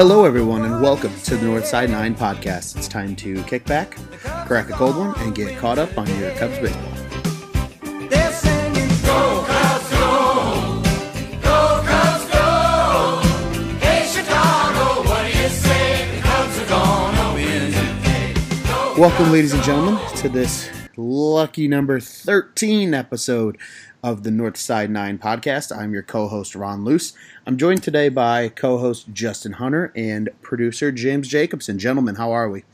Hello, everyone, and welcome to the Northside 9 podcast. It's time to kick back, crack a cold one, and get caught up on your Cubs baseball. They're singing, Go Cubs, go! Go Cubs, go! Hey Chicago, what do you say? The Cubs are gonna win today. Welcome, ladies and gentlemen, to this lucky number 13 episode of the Northside 9 podcast. I'm your co host, Ron Luce. I'm joined today by co host Justin Hunter and producer James Jacobson. Gentlemen, how are we?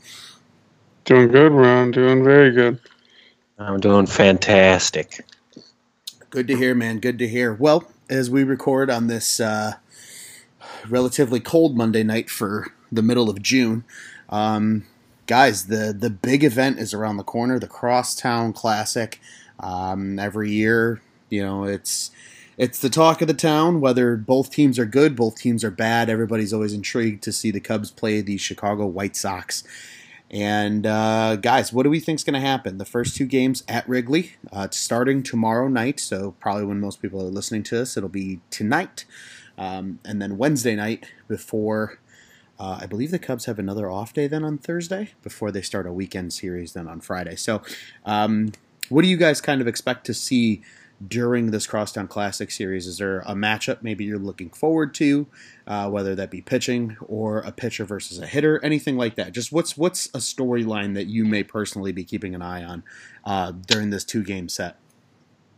Doing good, Ron. Doing very good. I'm doing fantastic. Good to hear, man. Good to hear. Well, as we record on this uh, relatively cold Monday night for the middle of June, um, guys, the the big event is around the corner. The Crosstown Classic. Um, every year, you know, it's it's the talk of the town. Whether both teams are good, both teams are bad. Everybody's always intrigued to see the Cubs play the Chicago White Sox. And uh, guys, what do we think is going to happen? The first two games at Wrigley, uh, starting tomorrow night. So probably when most people are listening to this, it'll be tonight, um, and then Wednesday night before. Uh, I believe the Cubs have another off day then on Thursday before they start a weekend series then on Friday. So, um, what do you guys kind of expect to see during this Crosstown Classic series? Is there a matchup maybe you're looking forward to, uh, whether that be pitching or a pitcher versus a hitter, anything like that? Just what's what's a storyline that you may personally be keeping an eye on uh, during this two game set?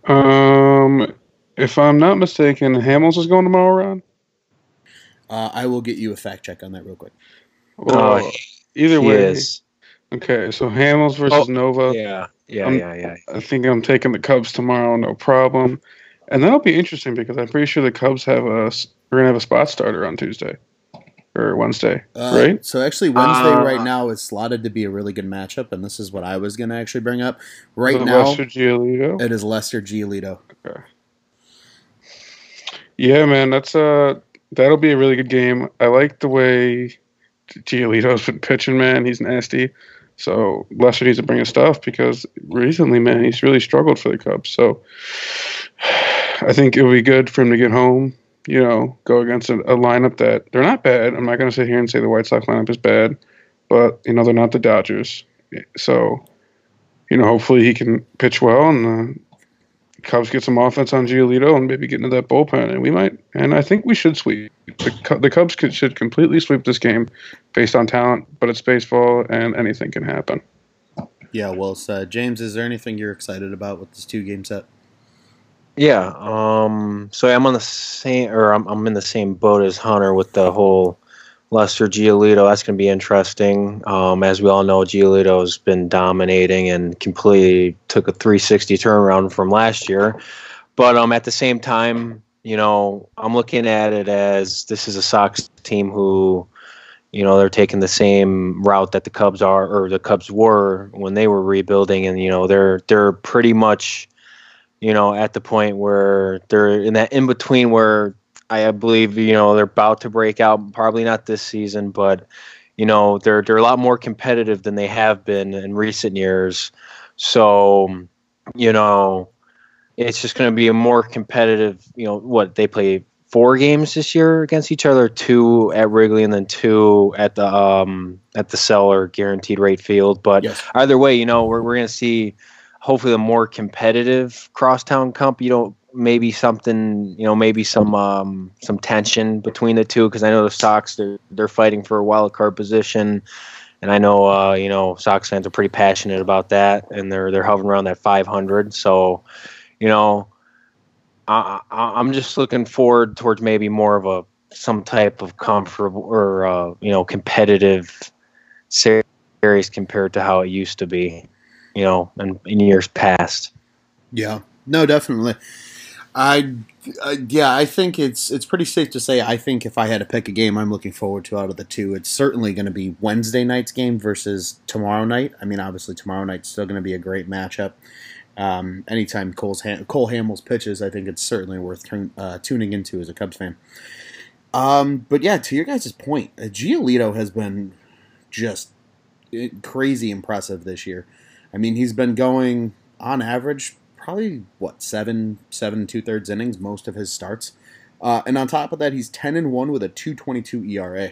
Um, if I'm not mistaken, Hamels is going tomorrow, Ron. Uh, I will get you a fact check on that real quick. Well, Oh, either way. is. Okay, so Hamels versus Oh, Nova. Yeah, yeah, Um, yeah, yeah. I think I'm taking the Cubs tomorrow, no problem. And that'll be interesting because I'm pretty sure the Cubs have a we're gonna have a spot starter on Tuesday or Wednesday, Uh, right? So actually, Wednesday Uh, right now is slotted to be a really good matchup, and this is what I was going to actually bring up. Right now, Lester Giolito. it is Lester Giolito. Okay. Yeah, man, that's uh that'll be a really good game. I like the way Giolito's been pitching, man. He's nasty. So Lester needs to bring his stuff because recently, man, he's really struggled for the Cubs. So I think it would be good for him to get home. You know, go against a, a lineup that they're not bad. I'm not going to sit here and say the White Sox lineup is bad, but you know they're not the Dodgers. So you know, hopefully he can pitch well and the Cubs get some offense on Giolito and maybe get into that bullpen, and we might. And I think we should sweep. The, the Cubs could, should completely sweep this game based on talent, but it's baseball and anything can happen. Yeah, well, so, James, is there anything you're excited about with this two game set? Yeah. Um. So I'm on the same, or I'm I'm in the same boat as Hunter with the whole Lester Giolito. That's going to be interesting. Um. As we all know, Giolito has been dominating and completely took a 360 turnaround from last year. But um, at the same time, you know, I'm looking at it as this is a Sox team who, you know, they're taking the same route that the Cubs are, or the Cubs were when they were rebuilding, and you know, they're they're pretty much, you know, at the point where they're in that in between where I believe you know they're about to break out. Probably not this season, but you know, they're they're a lot more competitive than they have been in recent years. So, you know, it's just going to be a more competitive. You know, what they play four games this year against each other, two at Wrigley and then two at the um at the Cellar guaranteed rate field. But Yes. either way, you know, we're we're going to see hopefully a more competitive crosstown comp. You know, maybe something, you know, maybe some um some tension between the two because I know the Sox they're they're fighting for a wild card position. And I know, uh, you know, Sox fans are pretty passionate about that, and they're they're hovering around that 500. So, you know, I, I'm just looking forward towards maybe more of a some type of comfortable or uh, you know competitive series compared to how it used to be, you know, in, in years past. Yeah, no, definitely. I, uh, yeah, I think it's it's pretty safe to say. I think if I had to pick a game, I'm looking forward to out of the two. It's certainly going to be Wednesday night's game versus tomorrow night. I mean, obviously tomorrow night's still going to be a great matchup. Um, anytime Cole's Ham- Cole Hamels pitches, I think it's certainly worth tun- uh, tuning into as a Cubs fan. Um, but yeah, to your guys' point, uh, Giolito has been just uh, crazy impressive this year. I mean, he's been going on average probably what seven, seven two thirds innings most of his starts, uh, and on top of that, he's ten and one with a two twenty two ERA.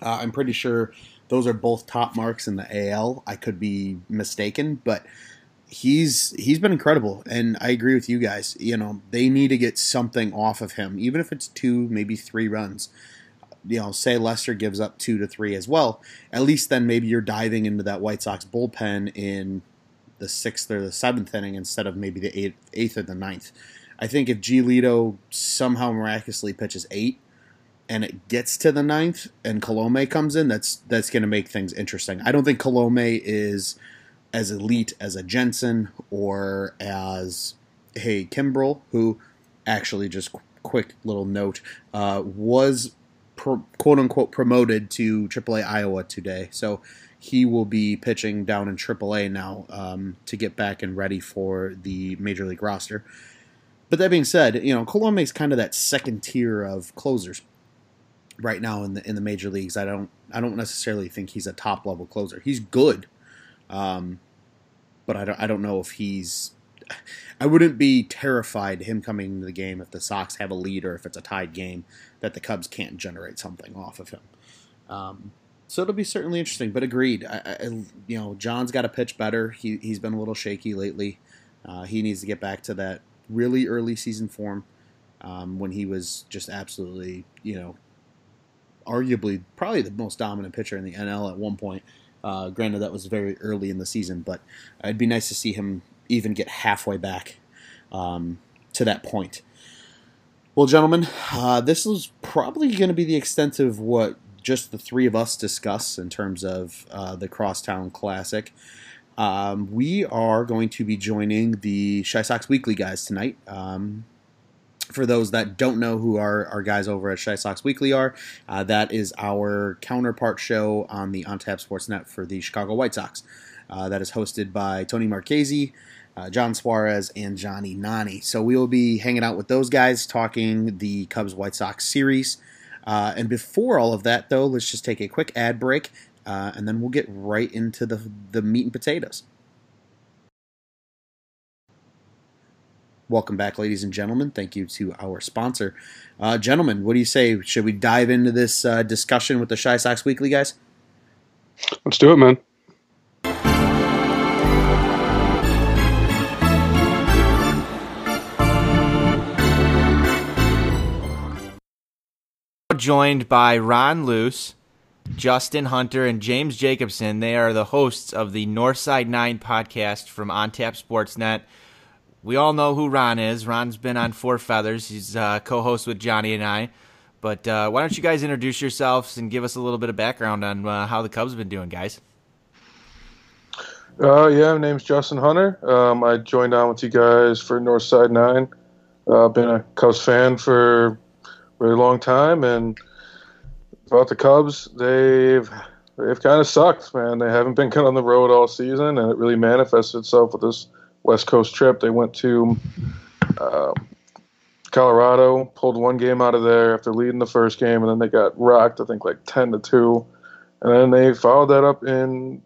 Uh, I'm pretty sure those are both top marks in the AL. I could be mistaken, but he's he's been incredible, and I agree with you guys. You know, they need to get something off of him, even if it's two, maybe three runs. You know, say Lester gives up two to three as well. At least then maybe you're diving into that White Sox bullpen in the sixth or the seventh inning instead of maybe the eighth, eighth or the ninth. I think if G. Giolito somehow miraculously pitches eight and it gets to the ninth and Colome comes in, that's that's going to make things interesting. I don't think Colome is as elite as a Jansen or as hey Kimbrel, who actually just qu- quick little note uh, was pro, quote unquote promoted to AAA Iowa today, so he will be pitching down in AAA now um, to get back and ready for the major league roster. But that being said, you know Colome is kind of that second tier of closers right now in the in the major leagues. I don't I don't necessarily think he's a top level closer. He's good, um, but I don't I don't know if he's. I wouldn't be terrified him coming into the game if the Sox have a lead or if it's a tied game that the Cubs can't generate something off of him. Um, so it'll be certainly interesting. But agreed, I, I, you know Jon's got to pitch better. He he's been a little shaky lately. Uh, he needs to get back to that really early season form um, when he was just absolutely you know arguably probably the most dominant pitcher in the NL at one point. Uh, granted, that was very early in the season, but it'd be nice to see him even get halfway back um, to that point. Well, gentlemen, uh, this is probably going to be the extent of what just the three of us discuss in terms of uh, the Crosstown Classic. Um, we are going to be joining the Chi Sox Weekly guys tonight. Um, for those that don't know who our, our guys over at Chi Sox Weekly are, uh, that is our counterpart show on the On Tap Sports Net for the Chicago White Sox. Uh, that is hosted by Tony Marchese, uh, John Suarez, and Johnny Nani. So we will be hanging out with those guys talking the Cubs White Sox series. Uh, and before all of that, though, let's just take a quick ad break, uh, and then we'll get right into the, the meat and potatoes. Welcome back, ladies and gentlemen. Thank you to our sponsor. Uh, gentlemen, what do you say? Should we dive into this uh, discussion with the Chi Sox Weekly guys? Let's do it, man. joined by Ron Luce, Justin Hunter, and James Jacobson. They are the hosts of the Northside Nine podcast from OnTap Sportsnet. We all know who Ron is. Ron's been on Four Feathers. He's uh, co-host with Johnny and I. But uh, why don't you guys introduce yourselves and give us a little bit of background on uh, how the Cubs have been doing, guys? Uh, yeah, my name's Justin Hunter. Um, I joined on with you guys for Northside Nine. Uh, been a Cubs fan for a very long time, and about the Cubs, they've they've kind of sucked, man. They haven't been good on the road all season, and it really manifested itself with this West Coast trip. They went to um, Colorado, pulled one game out of there after leading the first game, and then they got rocked, I think, like ten to two, and then they followed that up in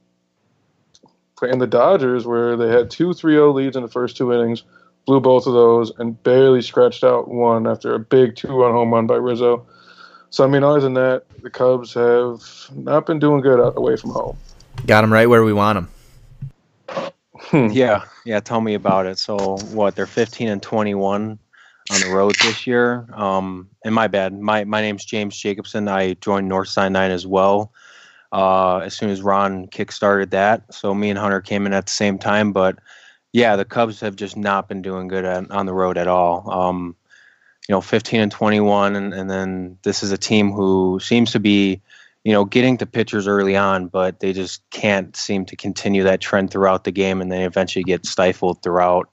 playing the Dodgers, where they had two 3-0 leads in the first two innings, blew both of those, and barely scratched out one after a big two-run home run by Rizzo. So I mean, other than that, the Cubs have not been doing good away from home. Got them right where we want them. Hmm. Yeah, yeah. Tell me about it. So what? They're 15 and 21 on the road this year. Um, and my bad. My my name's James Jacobson. I joined Northside Nine as well. Uh, as soon as Ron kickstarted that, so me and Hunter came in at the same time. But yeah, the Cubs have just not been doing good at, on the road at all. Um, you know, 15 and 21, and, and then this is a team who seems to be, you know, getting to pitchers early on, but they just can't seem to continue that trend throughout the game, and they eventually get stifled throughout.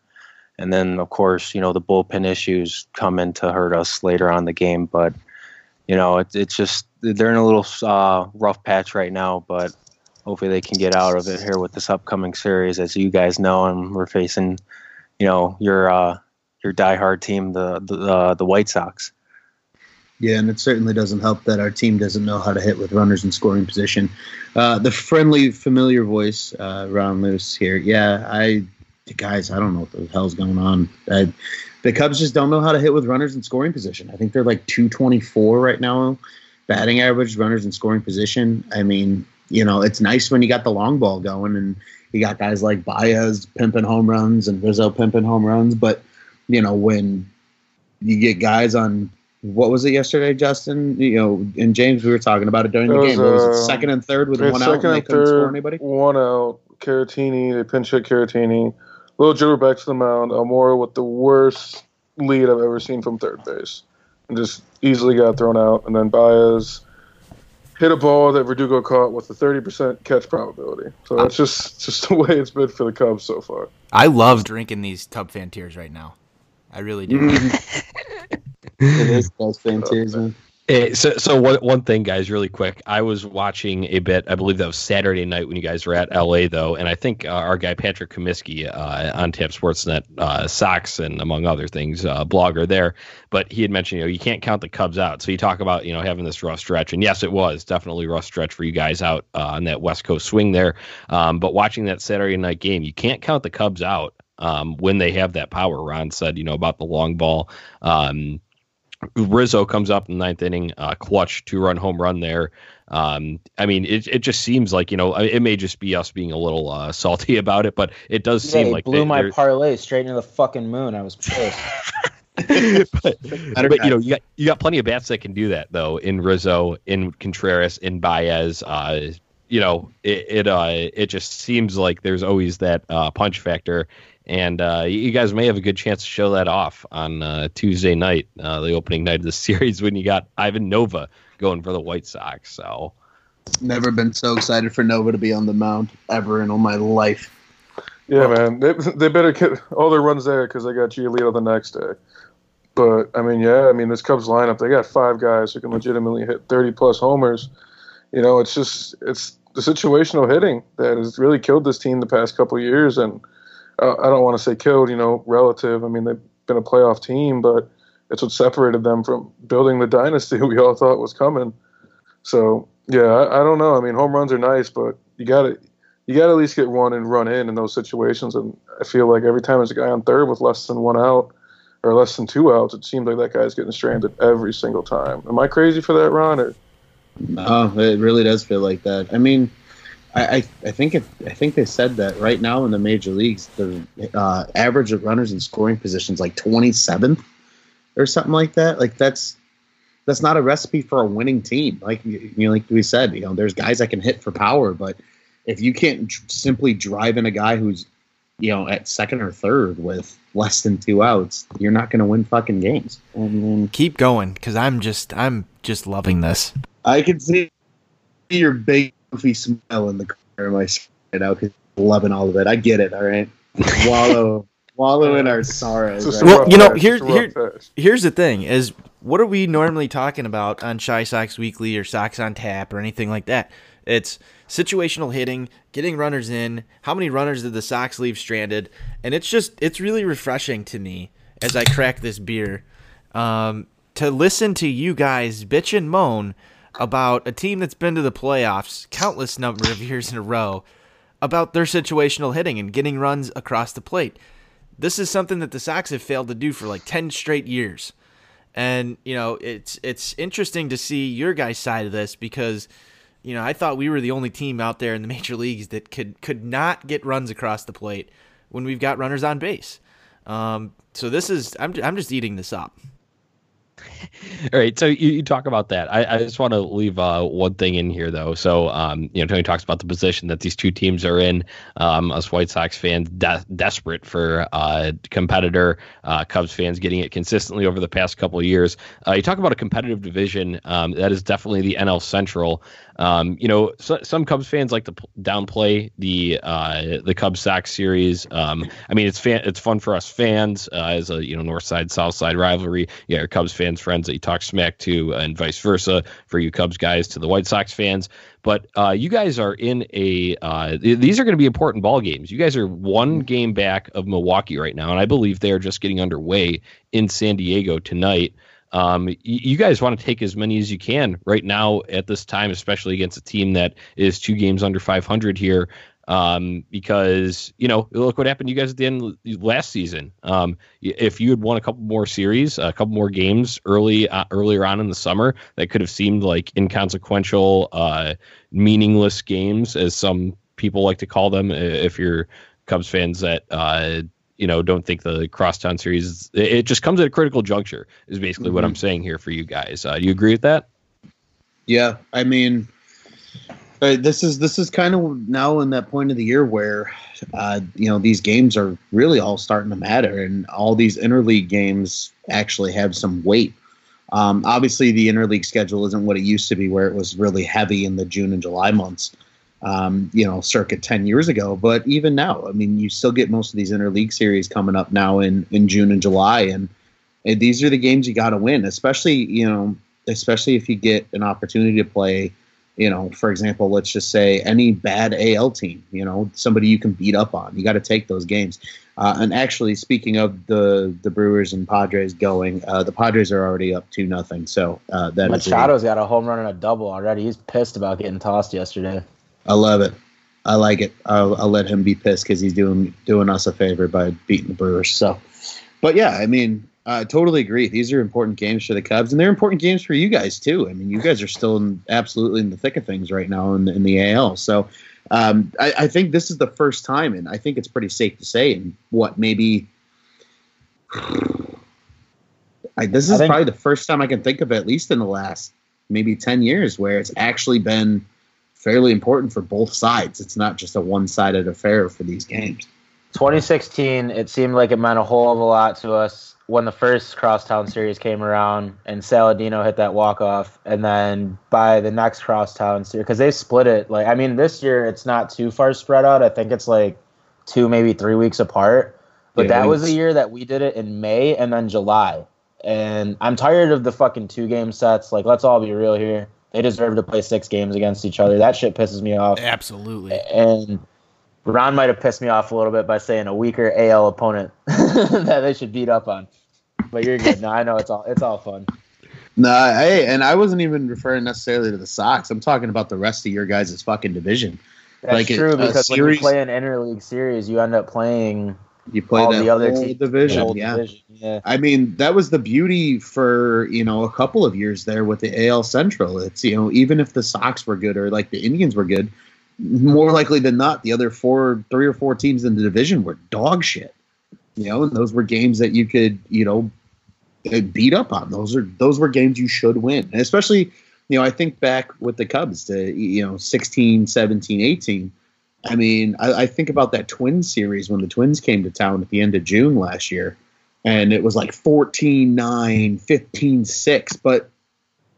And then, of course, you know, the bullpen issues come in to hurt us later on the game. But, you know, it, it's just they're in a little uh, rough patch right now, but hopefully they can get out of it here with this upcoming series. As you guys know, and we're facing, you know, your uh, your diehard team, the the, uh, the White Sox. Yeah, and it certainly doesn't help that our team doesn't know how to hit with runners in scoring position. Uh, the friendly, familiar voice, uh, Ron Luce here. Yeah, I, guys, I don't know what the hell's going on. I, the Cubs just don't know how to hit with runners in scoring position. I think they're like 224 right now batting average, runners in scoring position. I mean, you know, it's nice when you got the long ball going and you got guys like Baez pimping home runs and Rizzo pimping home runs. But, you know, when you get guys on what was it yesterday, Justin? You know, and James, we were talking about it during It the was, game. What was it, uh, second and third with Yeah, one out and second they and couldn't score anybody? one out. Caratini, they pinch hit Caratini. Little Joe back to the mound. Almora with the worst lead I've ever seen from third base, and just easily got thrown out. And then Baez hit a ball that Verdugo caught with a 30% catch probability. So that's just just the way it's been for the Cubs so far. I love drinking these Cub Fan tears right now. I really do. it is those fantasy, man. Eh, so, so one one thing, guys, really quick. I was watching a bit. I believe that was Saturday night when you guys were at LA, though, and I think uh, our guy Patrick Comiskey uh, on Tap Sportsnet, uh, Sox, and among other things, uh, blogger there. But he had mentioned, you know, you can't count the Cubs out. So you talk about, you know, having this rough stretch, and yes, it was definitely rough stretch for you guys out uh, on that West Coast swing there. Um, but watching that Saturday night game, you can't count the Cubs out um, when they have that power. Ron said, you know, about the long ball. Um, Rizzo comes up in the ninth inning, uh, clutch two run home run there. Um, I mean, it, it just seems like, you know, it may just be us being a little uh, salty about it, but it does Yeah, seem he like blew they- my they're- parlay straight into the fucking moon. I was pissed. but, but you know, you got you got plenty of bats that can do that though. In Rizzo, in Contreras, in Baez, uh, you know, it it uh, it just seems like there's always that uh, punch factor, and uh, you guys may have a good chance to show that off on uh, Tuesday night, uh, the opening night of the series, when you got Ivan Nova going for the White Sox. So Never been so excited for Nova to be on the mound ever in all my life. Yeah, man. They, they better get all their runs there because they got Giolito the next day. But, I mean, yeah, I mean, this Cubs lineup, they got five guys who can legitimately hit 30 plus homers. You know, it's just, it's the situational hitting that has really killed this team the past couple years. And I don't want to say killed, you know, relative. I mean, they've been a playoff team, but it's what separated them from building the dynasty we all thought was coming. So, yeah, I, I don't know. I mean, home runs are nice, but you got to you got to at least get one and run in in those situations. And I feel like every time there's a guy on third with less than one out or less than two outs, it seems like that guy's getting stranded every single time. Am I crazy for that, Ron? Or No, it really does feel like that. I mean, I I, I think it, I think they said that right now in the major leagues, the uh, average of runners in scoring positions like 27th or something like that. Like that's that's not a recipe for a winning team. Like you know, like we said, you know, there's guys that can hit for power, but if you can't dr- simply drive in a guy who's you know at second or third with less than two outs, you're not going to win fucking games. And mean, Keep going, because I'm just I'm just loving this. I can see your big goofy smile in the corner of my screen right now because loving all of it. I get it. All right, wallow, wallow in our sorrows. Right? Well, you know, patch. here- It's a rough here- Here's the thing: is what are we normally talking about on Chi Sox Weekly or Sox on Tap or anything like that? It's situational hitting, getting runners in. How many runners did the Sox leave stranded? And it's just it's really refreshing to me as I crack this beer um, to listen to you guys bitch and moan about a team that's been to the playoffs countless number of years in a row about their situational hitting and getting runs across the plate. This is something that the Sox have failed to do for like 10 straight years. And, you know, it's it's interesting to see your guys' side of this because, you know, I thought we were the only team out there in the major leagues that could could not get runs across the plate when we've got runners on base. Um, so this is I'm I'm just eating this up. All right, so you, you talk about that. I, I just want to leave uh, one thing in here, though. So, um, you know, Tony talks about the position that these two teams are in. Um, us White Sox fans de- desperate for uh, competitor. Uh, Cubs fans getting it consistently over the past couple of years. Uh, you talk about a competitive division. Um, that is definitely the NL Central. Um, you know, so, some Cubs fans like to p- downplay the uh, the Cubs Sox series. Um, I mean, it's fan, it's fun for us fans uh, as a you know North Side South Side rivalry. Got your Cubs fans friends that you talk smack to, and vice versa for you Cubs guys to the White Sox fans. But uh, you guys are in a uh, th- these are going to be important ball games. You guys are one game back of Milwaukee right now, and I believe they are just getting underway in San Diego tonight. Um, you guys want to take as many as you can right now at this time, especially against a team that is two games under 500 here. um, because you know look what happened to you guys at the end of last season. Um, if you had won a couple more series, a couple more games early uh, earlier on in the summer, that could have seemed like inconsequential, uh, meaningless games, as some people like to call them. If you're Cubs fans that uh, you know don't think the crosstown series, it, just comes at a critical juncture. Is basically what Mhm. I'm saying here for you guys. Uh, do you agree with that? Yeah, I mean, uh, this is this is kind of now in that point of the year where, uh, you know, these games are really all starting to matter, and all these interleague games actually have some weight. Um, obviously, the interleague schedule isn't what it used to be, where it was really heavy in the June and July months. Um, you know, circa ten years ago, but even now, I mean, you still get most of these interleague series coming up now in in June and July, and, and these are the games you got to win, especially you know especially if you get an opportunity to play, you know, for example, let's just say any bad AL team, you know, somebody you can beat up on. You got to take those games. Uh, and actually, speaking of the the Brewers and Padres going, uh, the Padres are already up two nothing. So uh, that is Machado's got a home run and a double already. He's pissed about getting tossed yesterday. I love it. I like it. I'll, I'll let him be pissed because he's doing doing us a favor by beating the Brewers. So, but yeah, I mean, I totally agree. These are important games for the Cubs, and they're important games for you guys too. I mean, you guys are still in, absolutely in the thick of things right now in the, in the AL. So, um, I, I think this is the first time, and I think it's pretty safe to say, in what maybe. I, this is think- probably the first time I can think of, at least in the last maybe 10 years, where it's actually been fairly important for both sides. It's not just a one sided affair for these games. 2016, it seemed like it meant a whole of a lot to us when the first Crosstown series came around and Saladino hit that walk off, and then by the next Crosstown series, because they split it. Like, I mean, this year it's not too far spread out. I think it's like two, maybe three weeks apart. But Yeah, that was the year that we did it in May and then July. And I'm tired of the fucking two game sets. Like, let's all be real here. They deserve to play six games against each other. That shit pisses me off Absolutely. and Ron might have pissed me off a little bit by saying a weaker AL opponent that they should beat up on. But you're good. No, I know it's all it's all fun. No, hey, and I wasn't even referring necessarily to the Sox. I'm talking about the rest of your guys' fucking division. That's Like true a because when you play an interleague series, you end up playing You play all that the other whole division, yeah. division. Yeah. I mean, that was the beauty for you know a couple of years there with the AL Central. It's you know even if the Sox were good or like the Indians were good, more likely than not, the other four, three or four teams in the division were dog shit. You know, and those were games that you could you know uh, beat up on. Those are those were games you should win, and especially you know I think back with the Cubs to you know 16, 17, 18. I mean, I, I think about that Twins series when the Twins came to town at the end of June last year, and it was like 14 9, 15 6. But,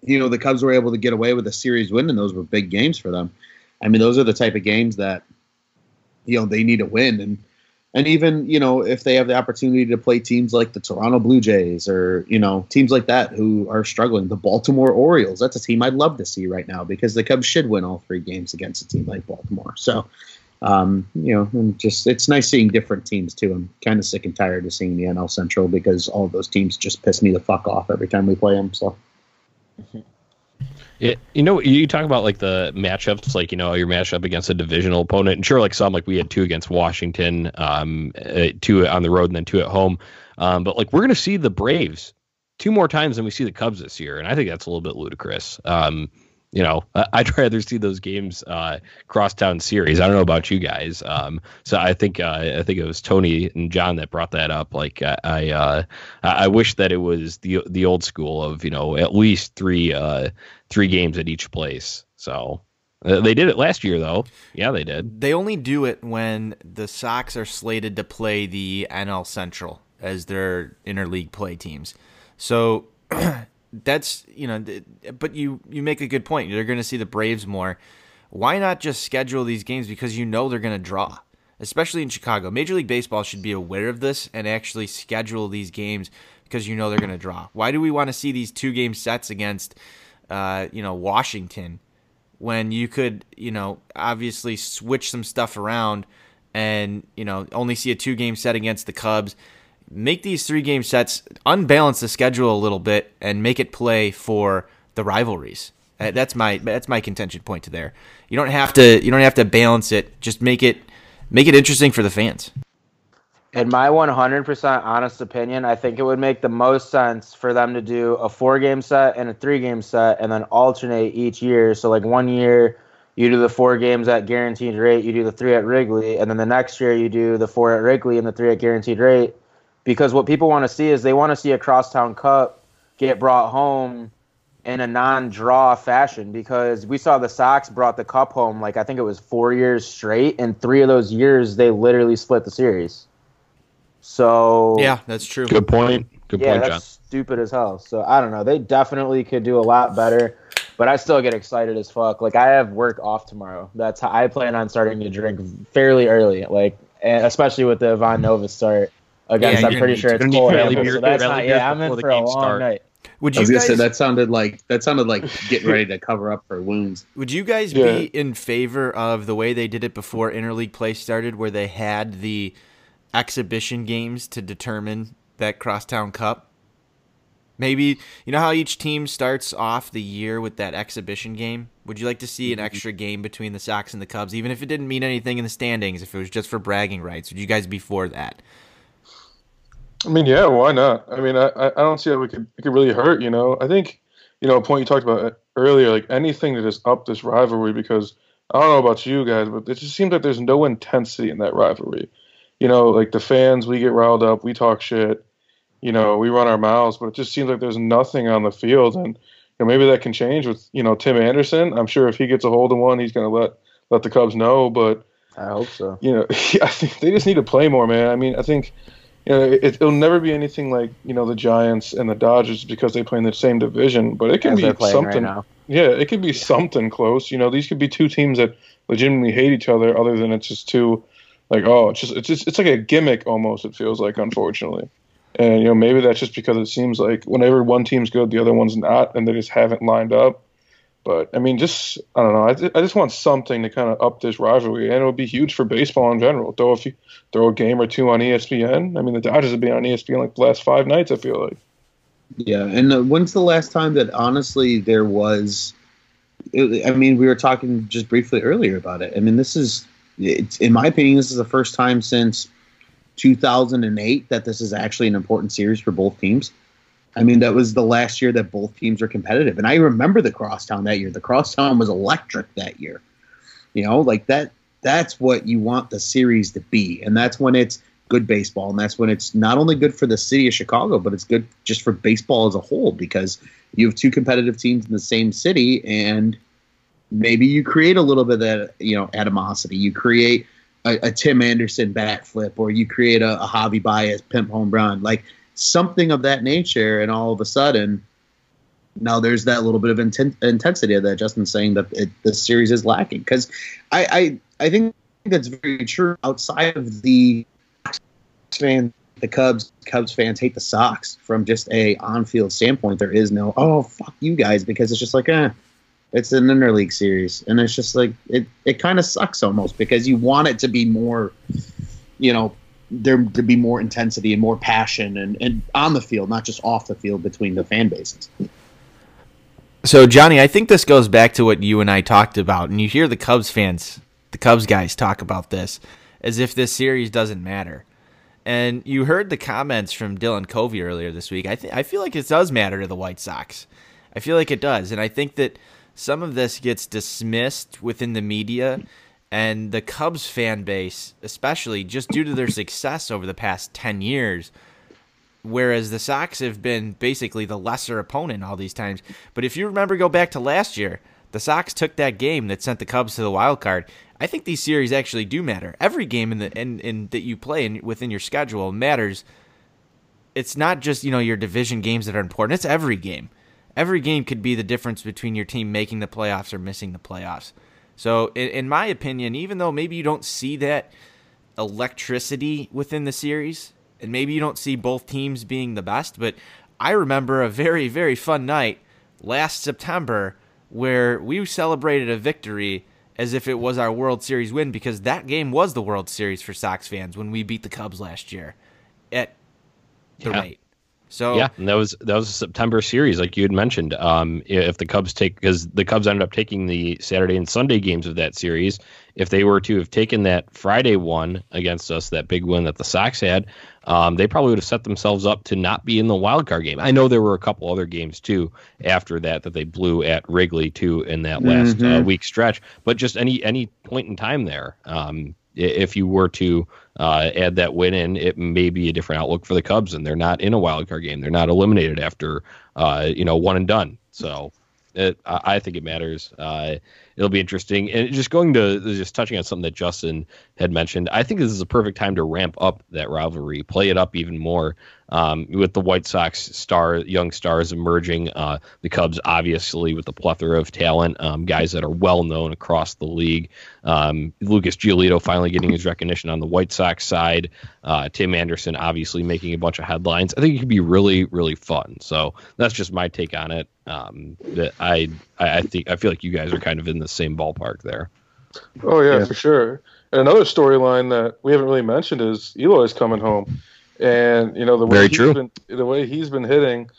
you know, the Cubs were able to get away with a series win, and those were big games for them. I mean, those are the type of games that, you know, they need to win. And, and even, you know, if they have the opportunity to play teams like the Toronto Blue Jays or, you know, teams like that who are struggling, the Baltimore Orioles, that's a team I'd love to see right now because the Cubs should win all three games against a team like Baltimore. So, um, you know, and just it's nice seeing different teams too. I'm kind of sick and tired of seeing the NL Central because all those teams just piss me the fuck off every time we play them. So Yeah, you know, you talk about like the matchups, like you know your matchup against a divisional opponent, and sure, like some, like we had two against Washington, um, uh, two on the road and then two at home. Um, but like we're gonna see the Braves two more times than we see the Cubs this year, and I think that's a little bit ludicrous. Um, you know, I'd rather see those games uh, crosstown series. I don't know about you guys. Um, so I think uh, I think it was Tony and John that brought that up. Like I I, uh, I I wish that it was the the old school of you know at least three uh, three games at each place. So uh, they did it last year though. Yeah, they did. They only do it when the Sox are slated to play the NL Central as their interleague play teams. So that's you know, but you you make a good point. You're going to see the Braves more. Why not just schedule these games because you know they're going to draw, especially in Chicago. Major League Baseball should be aware of this and actually schedule these games because you know they're going to draw. Why do we want to see these two game sets against, uh, you know, Washington? when you could, you know, obviously switch some stuff around and, you know, only see a two game set against the Cubs. Make these three game sets, unbalance the schedule a little bit, and make it play for the rivalries. Uh, That's my that's my contention point to there. You don't have to you don't have to balance it. Just make it make it interesting for the fans. In my 100% honest opinion, I think it would make the most sense for them to do a four game set and a three game set and then alternate each year. So, like one year, you do the four games at guaranteed rate, you do the three at Wrigley, and then the next year, you do the four at Wrigley and the three at guaranteed rate. Because what people want to see is they want to see a crosstown cup get brought home in a non-draw fashion because we saw the Sox brought the cup home like I think it was 4 years straight and 3 of those years they literally split the series. So Yeah, that's true. Good point. Good yeah, point, that's John. stupid as hell. So I don't know. They definitely could do a lot better, but I still get excited as fuck. Like I have work off tomorrow. That's how I plan on starting to drink fairly early. Like eh, especially with the Ivan Nova start against. Yeah, I'm pretty gonna sure it's to- cold. gonna need beer- so that's rally not, beers yeah, I'm before in the for a long start. night. Would I you was gonna guys say that sounded like that sounded like getting ready to cover up for wounds. would you guys Yeah. be in favor of the way they did it before interleague play started, where they had the exhibition games to determine that crosstown cup? Maybe you know how each team starts off the year with that exhibition game. Would you like to see an extra game between the Sox and the Cubs, even if it didn't mean anything in the standings? If it was just for bragging rights, would you guys be for that? I mean, yeah, why not? I mean, I, I don't see how it could it could really hurt. You know, I think you know a point you talked about uh, earlier, like anything to just up this rivalry because I don't know about you guys, but it just seems like there's no intensity in that rivalry. You know, like the fans, we get riled up, we talk shit, you know, we run our mouths, but it just seems like there's nothing on the field, and you know, maybe that can change with you know Tim Anderson. I'm sure if he gets a hold of one, he's gonna let let the Cubs know, but I hope so. you know, I think they just need to play more, man. I mean, I think you know it, it'll never be anything like you know the Giants and the Dodgers because they play in the same division, but it can be something. right. Yeah, it could be something close. You know, these could be two teams that legitimately hate each other, other than it's just two, like oh, it's just it's just it's like a gimmick almost. It feels like, unfortunately, and you know maybe that's just because it seems like whenever one team's good, the other one's not, and they just haven't lined up. But I mean, just I don't know. I, ju- I just want something to kind of up this rivalry, and it would be huge for baseball in general. Throw a few, throw a game or two on ESPN. I mean, the Dodgers have been on ESPN like the last five nights. I feel like. Yeah, and uh, when's the last time that honestly there was? I mean, we were talking just briefly earlier about it. I mean, this is, in my opinion, this is the first time since 2008 that this is actually an important series for both teams. I mean, that was the last year that both teams were competitive, and I remember the crosstown that year. The crosstown was electric that year. You know, like that. That's what you want the series to be, and that's when it's good baseball, and that's when it's not only good for the city of Chicago, but it's good just for baseball as a whole because you have two competitive teams in the same city, and maybe you create a little bit of that, you know, animosity. You create a, a Tim Anderson backflip, or you create a, a Javi Baez pimp home run, like something of that nature, and all of a sudden. Now there's that little bit of inten- intensity that Justin's saying that it, the series is lacking because I, I I think that's very true. Outside of the fan, the Cubs Cubs fans hate the Sox from just a on-field standpoint. There is no oh fuck you guys because it's just like eh, it's an interleague series, and it's just like it it kind of sucks almost because you want it to be more, you know, there to be more intensity and more passion and and on the field, not just off the field between the fan bases. So Johnny, I think this goes back to what you and I talked about, and you hear the Cubs fans, the Cubs guys talk about this as if this series doesn't matter. And you heard the comments from Dylan Covey earlier this week. I think I feel like it does matter to the White Sox. I feel like it does, and I think that some of this gets dismissed within the media and the Cubs fan base, especially just due to their success over the past 10 years whereas the Sox have been basically the lesser opponent all these times. But if you remember, go back to last year, the Sox took that game that sent the Cubs to the wild card. I think these series actually do matter. Every game in the in, in that you play in, within your schedule matters. It's not just you know your division games that are important. It's every game. Every game could be the difference between your team making the playoffs or missing the playoffs. So, in, in my opinion, even though maybe you don't see that electricity within the series, and maybe you don't see both teams being the best, but I remember a very, very fun night last September where we celebrated a victory as if it was our World Series win because that game was the World Series for Sox fans when we beat the Cubs last year at the Yeah. rate. So Yeah, and that was that was a September series, like you had mentioned. Um, if the Cubs take because the Cubs ended up taking the Saturday and Sunday games of that series, if they were to have taken that Friday one against us, that big win that the Sox had, um, they probably would have set themselves up to not be in the wild card game. I know there were a couple other games too after that that they blew at Wrigley too in that last uh, Mhm. week stretch, but just any any point in time there. Um, if you were to uh, add that win in, it may be a different outlook for the Cubs, and they're not in a wild card game. They're not eliminated after uh, you know one and done. So it, I think it matters. Uh, it'll be interesting. And just going to just touching on something that Justin had mentioned, I think this is a perfect time to ramp up that rivalry, play it up even more. Um, with the White Sox star, young stars emerging, uh, the Cubs obviously with the plethora of talent, um, guys that are well known across the league. Um, Lucas Giolito finally getting his recognition on the White Sox side. Uh, Tim Anderson obviously making a bunch of headlines. I think it could be really, really fun. So that's just my take on it. Um, that I, I, I think I feel like you guys are kind of in the same ballpark there. Oh yeah, Yeah. for sure. And another storyline that we haven't really mentioned is Eloy's coming home, and you know the way Very he's true. been the way he's been hitting,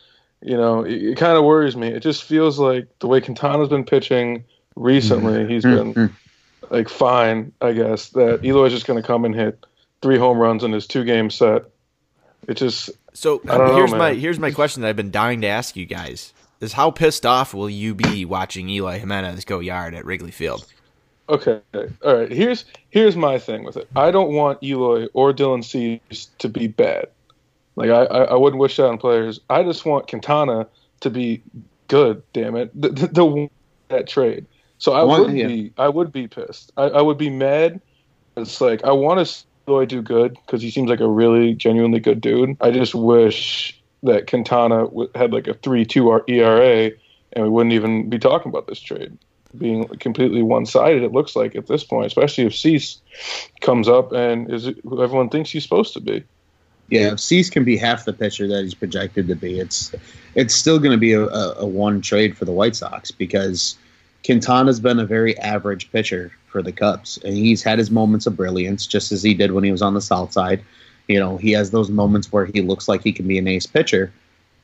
you know, it, it kind of worries me. It just feels like the way Quintana's been pitching recently, he's been Mhm. like fine, I guess. That Eloy's just going to come and hit three home runs in his two game set. It just So I don't know, here's my here's my question that I've been dying to ask you guys: Is how pissed off will you be watching Eloy Jimenez go yard at Wrigley Field? Okay. All right. Here's here's my thing with it. I don't want Eloy or Dylan Cease to be bad. Like I, I, I wouldn't wish that on players. I just want Quintana to be good. Damn it, the, the, the that trade. So I One- would yeah. be I would be pissed. I, I would be mad. It's like I want to see Eloy do good because he seems like a really genuinely good dude. I just wish that Quintana w- had like a three two ERA and we wouldn't even be talking about this trade being completely one-sided. It looks like at this point, especially if Cease comes up and is who everyone thinks he's supposed to be. Yeah, if Cease can be half the pitcher that he's projected to be, it's it's still going to be a, a, one trade for the White Sox because Quintana's been a very average pitcher for the Cubs, and he's had his moments of brilliance, just as he did when he was on the South Side. You know, he has those moments where he looks like he can be an ace pitcher,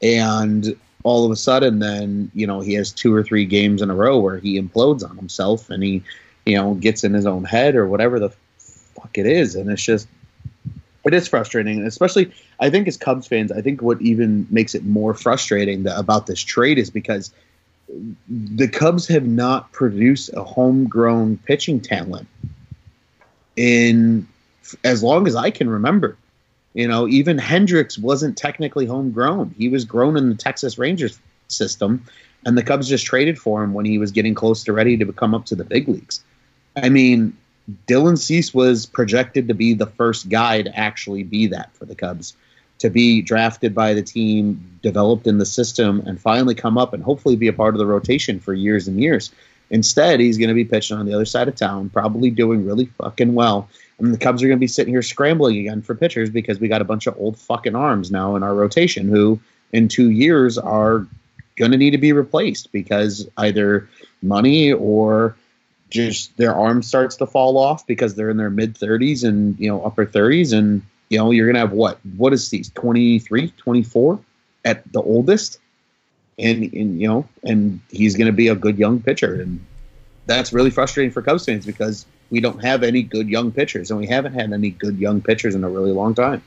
and all of a sudden, then you know he has two or three games in a row where he implodes on himself and he, you know, gets in his own head or whatever the fuck it is, and it's just it is frustrating, and especially I think as Cubs fans, I think what even makes it more frustrating about this trade is because the Cubs have not produced a homegrown pitching talent in as long as I can remember. You know, even Hendricks wasn't technically homegrown. He was grown in the Texas Rangers system, and the Cubs just traded for him when he was getting close to ready to come up to the big leagues. I mean, Dylan Cease was projected to be the first guy to actually be that for the Cubs, to be drafted by the team, developed in the system, and finally come up and hopefully be a part of the rotation for years and years. Instead, he's going to be pitching on the other side of town, probably doing really fucking well. And the Cubs are going to be sitting here scrambling again for pitchers because we got a bunch of old fucking arms now in our rotation who, in two years, are going to need to be replaced because either money or just their arm starts to fall off because they're in their mid 30s and you know upper 30s and you know you're gonna have what what is these 23 24 at the oldest? And, and you know and he's gonna be a good young pitcher. And that's really frustrating for Cubs fans because we don't have any good young pitchers and we haven't had any good young pitchers in a really long time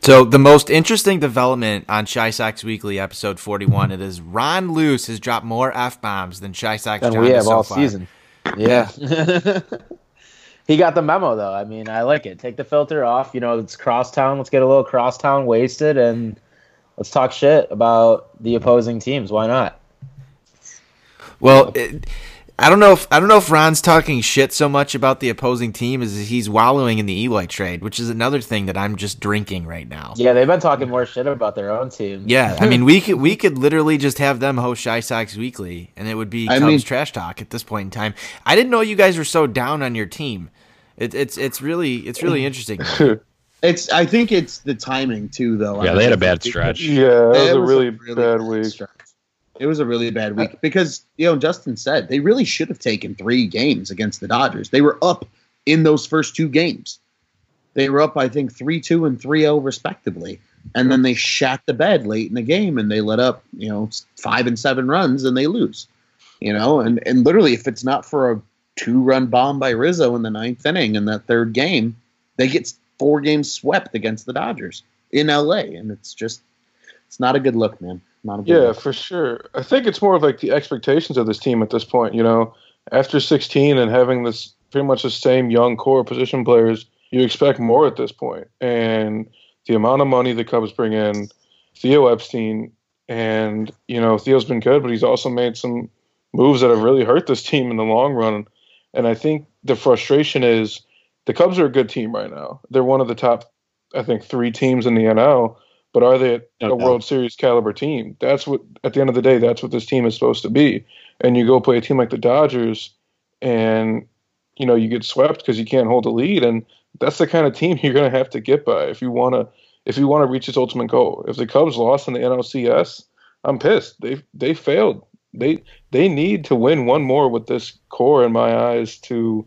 So the most interesting development on Chi Sox Weekly, episode forty-one, it is Ron Luce has dropped more f bombs than Shy Sox than John we have so all far. season. Yeah. he got the memo though. I mean, I like it. Take the filter off. You know, it's crosstown. Let's get a little crosstown wasted and let's talk shit about the opposing teams. Why not? Well, it, I don't know if I don't know if Ron's talking shit so much about the opposing team as he's wallowing in the Eloy trade, which is another thing that I'm just drinking right now. Yeah, they've been talking more shit about their own team. Yeah, I mean, we could we could literally just have them host Chi Sox Weekly, and it would be I Cubs mean- trash talk at this point in time. I didn't know you guys were so down on your team. It, it's it's really it's really interesting. it's I think it's the timing too though Yeah, they had a bad stretch. Yeah, that was It a really, really bad week. stretch. It was a really bad week because you know Justin said they really should have taken three games against the Dodgers. They were up in those first two games. They were up, I think, three two and three zero respectively. and then they shat the bed late in the game, and they let up you know five and seven runs, and they lose. You know, and and literally, if it's not for a two run bomb by Rizzo in the ninth inning in that third game, they get four games swept against the Dodgers in LA, and it's just it's not a good look, man. Not a good Yeah, for sure. I think it's more of like the expectations of this team at this point. You know, after 16 and having this pretty much the same young core position players, you expect more at this point. And the amount of money the Cubs bring in, Theo Epstein, and you know Theo's been good, but he's also made some moves that have really hurt this team in the long run. And I think the frustration is the Cubs are a good team right now. They're one of the top, I think, three teams in the NL. But are they No a doubt. World Series caliber team? That's what, at the end of the day, that's what this team is supposed to be. And you go play a team like the Dodgers, and you know you get swept because you can't hold a lead, and that's the kind of team you're going to have to get by if you want to if you want to reach its ultimate goal. If the Cubs lost in the NLCS, I'm pissed. They they failed. They they need to win one more with this core in my eyes to,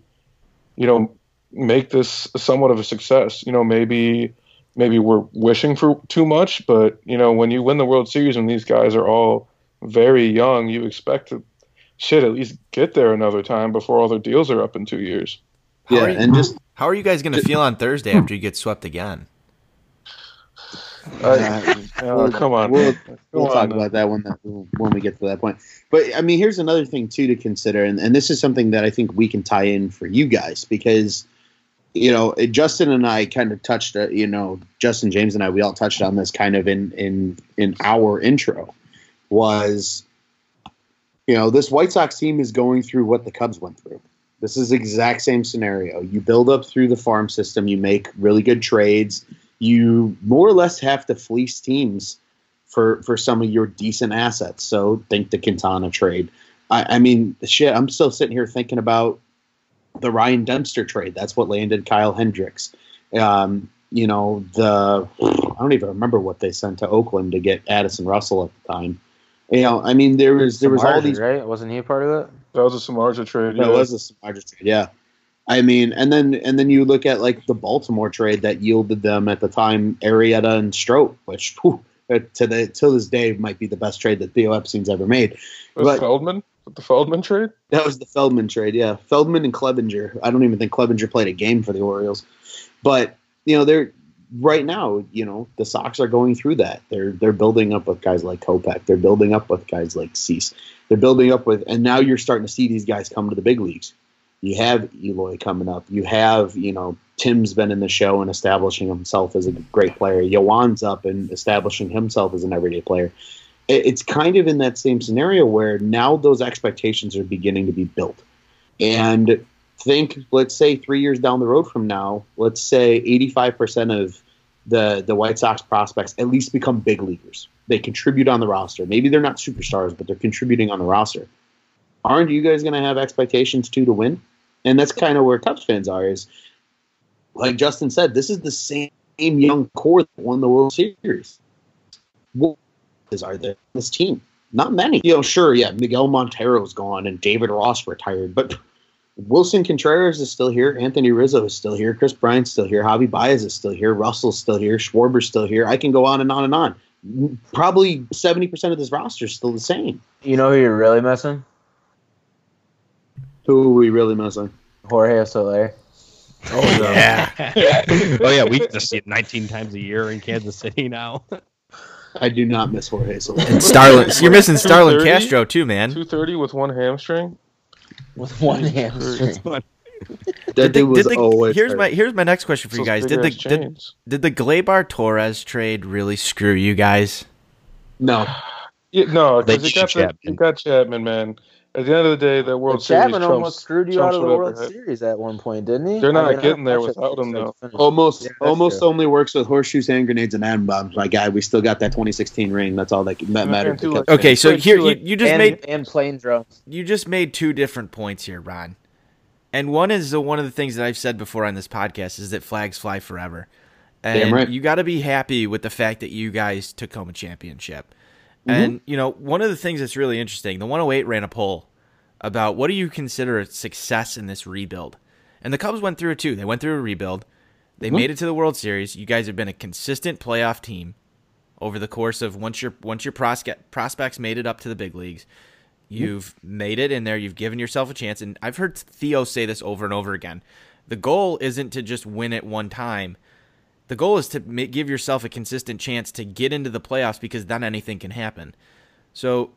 you know, make this somewhat of a success. You know, maybe maybe we're wishing for too much, but you know, when you win the World Series and these guys are all very young, you expect to shit at least get there another time before all their deals are up in two years. How yeah, you- and just How are you guys going to feel on Thursday after you get swept again? I, uh, oh, come on, We'll, we'll on talk now. about that when that when we get to that point. But I mean, here's another thing too to consider, and, and this is something that I think we can tie in for you guys because you know Justin and I kind of touched, uh, you know, Justin James and I, we all touched on this kind of in in in our intro was you know this White Sox team is going through what the Cubs went through. This is exact same scenario. You build up through the farm system, you make really good trades, you more or less have to fleece teams for for some of your decent assets. So think the Quintana trade. I, I mean, shit. I'm still sitting here thinking about the Ryan Dempster trade. That's what landed Kyle Hendricks. Um, you know the I don't even remember what they sent to Oakland to get Addison Russell at the time. You know, I mean, there was there was all these right? Wasn't he a part of it? That was a Samardzija trade. that yeah. was a smart trade, yeah. I mean, and then and then you look at like the Baltimore trade that yielded them at the time Arrieta and Strop, which whew, uh, to the till this day might be the best trade that Theo Epstein's ever made. was but- Feldman the Feldman trade. That was the Feldman trade, yeah. Feldman and Clevenger. I don't even think Clevenger played a game for the Orioles, but you know they're right now. You know the Sox are going through that. They're they're building up with guys like Kopech. They're building up with guys like Cease. They're building up with, and now you're starting to see these guys come to the big leagues. You have Eloy coming up. You have you know Tim's been in the show and establishing himself as a great player. Yoan's up and establishing himself as an everyday player it's kind of in that same scenario where now those expectations are beginning to be built. And think, let's say three years down the road from now, let's say 85% of the, the White Sox prospects at least become big leaguers. They contribute on the roster. Maybe they're not superstars, but they're contributing on the roster. Aren't you guys going to have expectations too to win? And that's kind of where Cubs fans are. Is like Justin said, this is the same young core that won the World Series. Are there on this team? Not many. You know, sure, yeah, Miguel Montero's gone and David Ross retired, but Willson Contreras is still here. Anthony Rizzo is still here. Kris Bryant's still here. Javi Baez is still here. Russell's still here. Schwarber's still here. I can go on and on and on. Probably 70% of this roster is still the same. You know who you're really missing? Who are we really missing? Jorge Soler. Oh yeah. oh yeah, we just see it 19 times a year in Kansas City now. I do not miss Jorge Soler. And Starlin, you're missing Starlin Castro too, man. Two thirty with one hamstring. With one hamstring. That Did the- dude was did the- always here's hurt. my here's my next question for you guys. Did the did, did the Gleyber Torres trade really screw you guys? No. Yeah, no, They because you got should the, Chapman. you got Chapman, man. At the end of the day, that World But Series Chapman trumps, almost screwed you out of the World happened. Series at one point, didn't he? They're not I mean, getting there without him, I though. Almost, Yeah, almost true. only works with horseshoes, hand grenades, and atom bombs. My guy, we still got that 2016 ring. That's all that that And mattered. two, to like- Cubs Okay, so here you, you just and, made and plane drones. you just made two different points here, Ron. And one is the, one of the things that I've said before on this podcast is that flags fly forever. And Damn right. you got to be happy with the fact that you guys took home a championship. Mm-hmm. And you know, one of the things that's really interesting, the 108 ran a poll about what do you consider a success in this rebuild? And the Cubs went through it too. They went through a rebuild. They Mm-hmm. made it to the World Series. You guys have been a consistent playoff team. over the course of once your once your prospect prospects made it up to the big leagues, you've made it in there. You've given yourself a chance, and I've heard Theo say this over and over again. The goal isn't to just win it one time. The goal is to ma- give yourself a consistent chance to get into the playoffs because then anything can happen. So,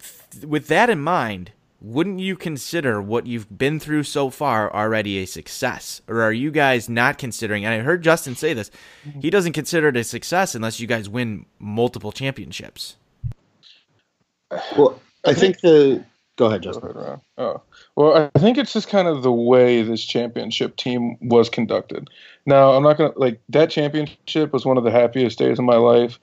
f- with that in mind, wouldn't you consider what you've been through so far already a success? Or are you guys not considering? And I heard Justin say this. He mm-hmm. doesn't consider it a success unless you guys win multiple championships. Well, I think the. Go ahead, Justin. Go ahead, Oh, well, I think it's just kind of the way this championship team was conducted. Now, I'm not gonna like that championship was one of the happiest days of my life.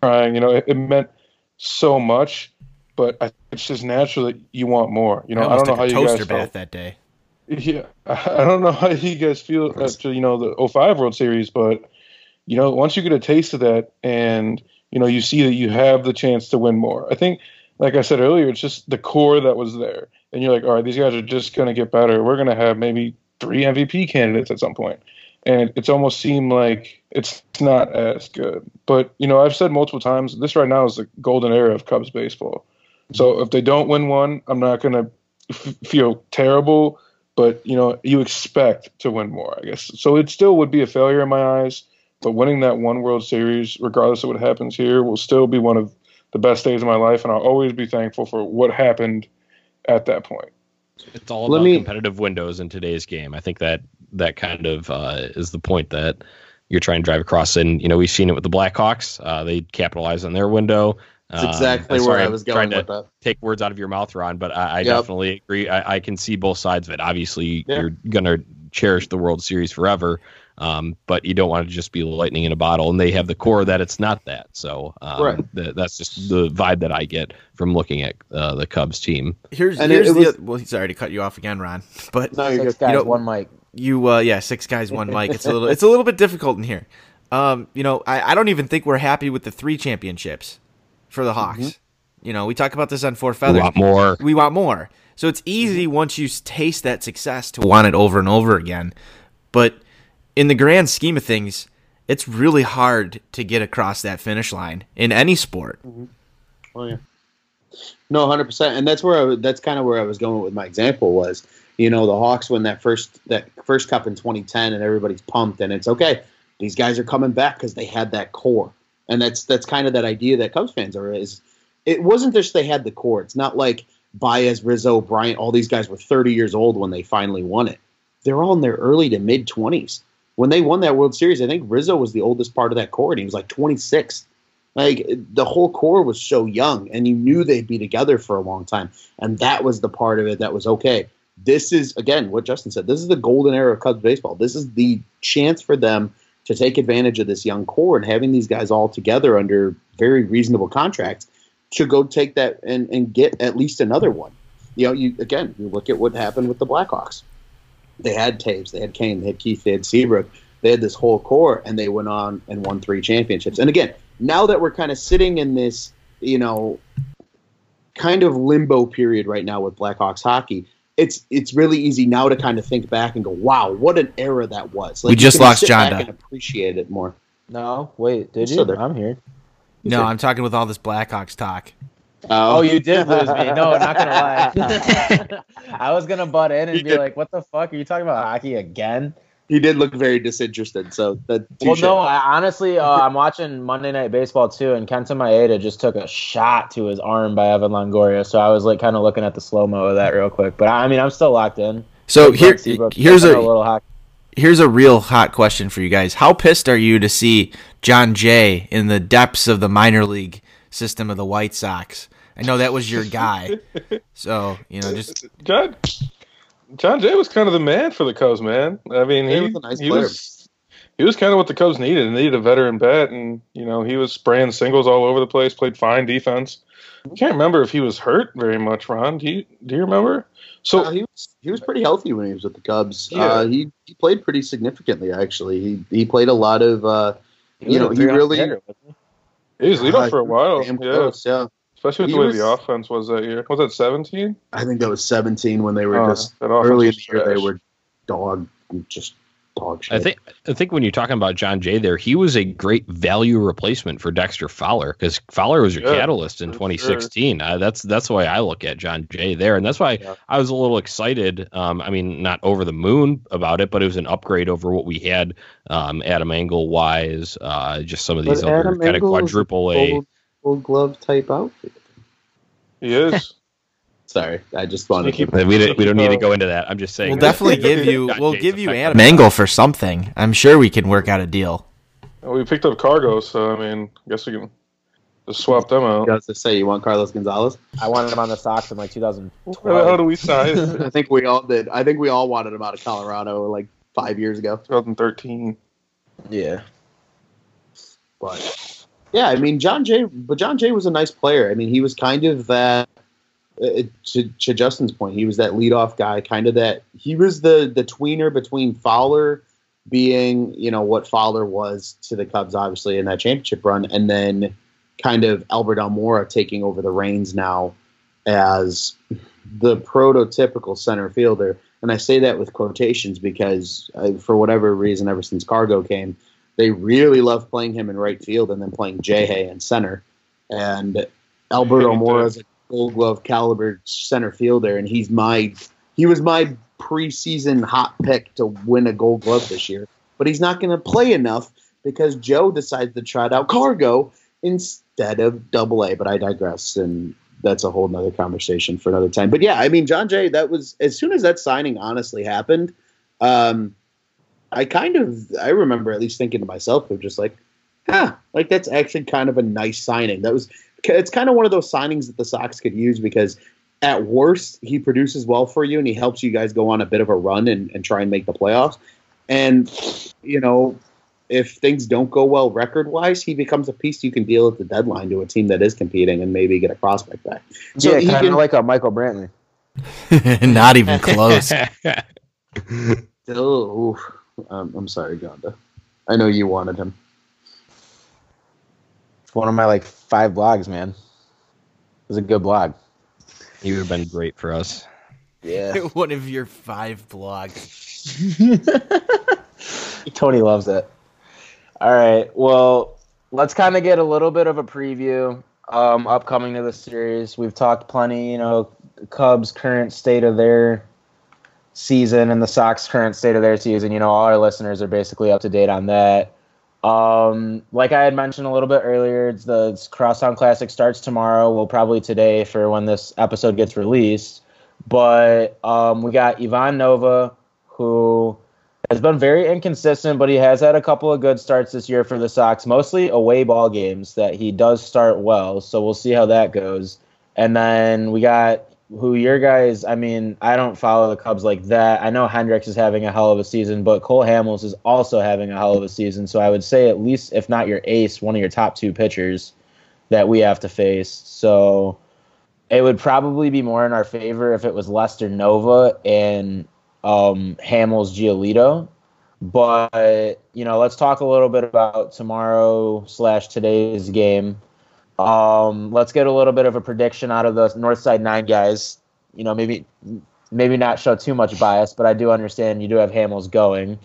Crying, you know, it, it meant so much, but I, it's just natural that you want more. You know, I, don't know how you guys bath felt. that day. Yeah, I don't know how you guys feel after you know the 05 World Series, but you know once you get a taste of that and you know you see that you have the chance to win more. I think, like I said earlier, it's just the core that was there, and you're like, all right, these guys are just going to get better. We're going to have maybe three MVP candidates at some point, and it's almost seemed like it's not as good. But you know, I've said multiple times, this right now is the golden era of Cubs baseball. So if they don't win one, I'm not going to f- feel terrible. But you know you expect to win more i guess. So it still would be a failure in my eyes. But winning that one world series regardless of what happens here will still be one of the best days of my life. And i'll always be thankful for what happened at that point It's all Let about me- competitive windows in today's game. I think that that kind of uh, is the point that you're trying to drive across. And you know, we've seen it with the Blackhawks. Uh, they capitalize on their window. That's Um, exactly where I was trying going to with that. take words out of your mouth, Ron, but I, I Yep. definitely agree. I, I can see both sides of it. Obviously, Yeah. you're gonna cherish the World Series forever, um, but you don't want to just be lightning in a bottle. And they have the core that it's not that. So um, Right. th- that's just the vibe that I get from looking at uh, the Cubs team. Here's And here's it the was- oth- well. Sorry to cut you off again, Ron, but No, you're Six good. guys, know- one mic. you uh yeah six guys one mic it's a little it's a little bit difficult in here um you know i, I don't even think we're happy with the three championships for the hawks you know we talk about this on four A feathers lot more. we want more so it's easy once you taste that success to want it over and over again but in the grand scheme of things it's really hard to get across that finish line in any sport mm-hmm. Oh yeah. No, hundred percent, and that's where I, that's kind of where I was going with my example was, you know, the Hawks win that first that first cup in 2010, and everybody's pumped, and it's okay. These guys are coming back because they had that core, and that's that's kind of that idea that Cubs fans are is. It wasn't just they had the core. It's not like Baez, Rizzo, Bryant. All these guys were 30 years old when they finally won it. They're all in their early to mid 20s. When they won that World Series, I think Rizzo was the oldest part of that core, and he was like 26. Like the whole core was so young, and you knew they'd be together for a long time, and that was the part of it that was okay. This is again what Justin said. This is the golden era of Cubs baseball. This is the chance for them to take advantage of this young core and having these guys all together under very reasonable contracts to go take that and, and get at least another one. You know, you again, you look at what happened with the Blackhawks. They had Toews, they had Kane, they had Keith, they had Seabrook, they had this whole core, and they went on and won three championships. And again, now that we're kind of sitting in this, you know, kind of limbo period right now with Blackhawks hockey, it's it's really easy now to kind of think back and go, "Wow, what an era that was!" We just lost John. back Jonda. and appreciate it more. No, wait, did you? there. I'm here. no i'm talking with all this blackhawks talk Oh, you did lose me. No, not gonna lie. I was gonna butt in and You be did. like, "What the fuck are you talking about hockey again?" He did look very disinterested. So that. Well, no, I, honestly, uh, I'm watching Monday Night Baseball too, and Kenta Maeda just took a shot to his arm by Evan Longoria. So I was like, kind of looking at the slow mo of that real quick. But I mean, I'm still locked in. so Like here Seabrook, here's I a know little hockey. here's a real hot question for you guys. How pissed are you to see Jon Jay in the depths of the minor league system of the White Sox? I know that was your guy. So, you know, just john jon jay was kind of the man for the cubs man i mean Jay he, was a nice he player. was he was kind of what the cubs needed and they needed a veteran bat and you know he was spraying singles all over the place played fine defense I can't remember if he was hurt very much, Ron. Do you do you remember? So Uh, he was he was pretty healthy when he was with the Cubs. Yeah. Uh, he he played pretty significantly actually. He he played a lot of uh, you know he really hitter, he was lead uh, for a while. Yeah, close, yeah. Especially with He the way was- the offense was that year. Was that seventeen? I think that was 17 when they were Oh, just early in the year they were dog just dog shit. I think I think when you're talking about Jon Jay there, he was a great value replacement for Dexter Fowler because Fowler was your Yeah, catalyst in for 2016. Uh, that's that's the way I look at Jon Jay there, and that's why Yeah. I was a little excited. Um, I mean, not over the moon about it, but it was an upgrade over what we had um, Adam Engel wise. Uh, just some of these But other Adam kind of Engel is quadruple A. Gold, gold glove type outfit. He is. Sorry, I just wanted Sneaky- to. We don't, we don't need to uh, go into that. I'm just saying. We'll definitely give you. We'll give you effective. Adam Mangle for something. I'm sure we can work out a deal. Uh, we picked up cargo, so I mean, I guess we can just swap them out. You guys to say you want Carlos Gonzalez? I wanted him on the Sox in like Where the hell do we sign? I think we all did. I think we all wanted him out of Colorado like five years ago. 2013. Yeah. But yeah, I mean Jon Jay, but Jon Jay was a nice player. I mean, he was kind of that. Uh, to, to Justin's point, he was that leadoff guy, kind of that. He was the the tweener between Fowler being, you know, what Fowler was to the Cubs, obviously in that championship run, and then kind of Albert Almora taking over the reins now as the prototypical center fielder. And I say that with quotations because, uh, for whatever reason, ever since Cargo came, they really love playing him in right field and then playing Jay in center. And Alberto does. is a Gold Glove caliber center fielder, and he's my he was my preseason hot pick to win a Gold Glove this year. But he's not going to play enough because Joe decides to try out Cargo instead of Double A. But I digress, and that's a whole nother conversation for another time. But yeah, I mean, Jon Jay, that was as soon as that signing honestly happened. Um, I kind of I remember at least thinking to myself of just like, huh, like that's actually kind of a nice signing. That was it's kind of one of those signings that the Sox could use because at worst he produces well for you and he helps you guys go on a bit of a run and, and try and make the playoffs. And you know, if things don't go well record wise, he becomes a piece you can deal at the deadline to a team that is competing and maybe get a prospect back. So yeah, kind of like a Michael Brantley. Not even close. Oh, um, I'm sorry, Gonda. I know you wanted him. It's one of my like five blogs, man. It was a good blog. He would have been great for us. Yeah. One of your five blogs. Tony loves it. All right. Well, let's kind of get a little bit of a preview um, upcoming to the series. We've talked plenty, you know, Cubs' current state of their season and the Sox' current state of their season. You know, all our listeners are basically up to date on that. Um, like I had mentioned a little bit earlier, the Crosstown Classic starts tomorrow. Well, probably today for when this episode gets released. But um, we got Ivan Nova, who has been very inconsistent, but he has had a couple of good starts this year for the Sox, mostly away ball games that he does start well. So we'll see how that goes. And then we got who your guys, I mean, I don't follow the Cubs like that. I know Hendricks is having a hell of a season, but Cole Hamels is also having a hell of a season. So I would say at least, if not your ace, one of your top two pitchers that we have to face. So it would probably be more in our favor if it was Lester Nova and um, Hamels Giolito. But you know, let's talk a little bit about tomorrow slash today's game. Um, let's get a little bit of a prediction out of the Northside Nine guys. You know, maybe maybe not show too much bias, but I do understand you do have Hamels going.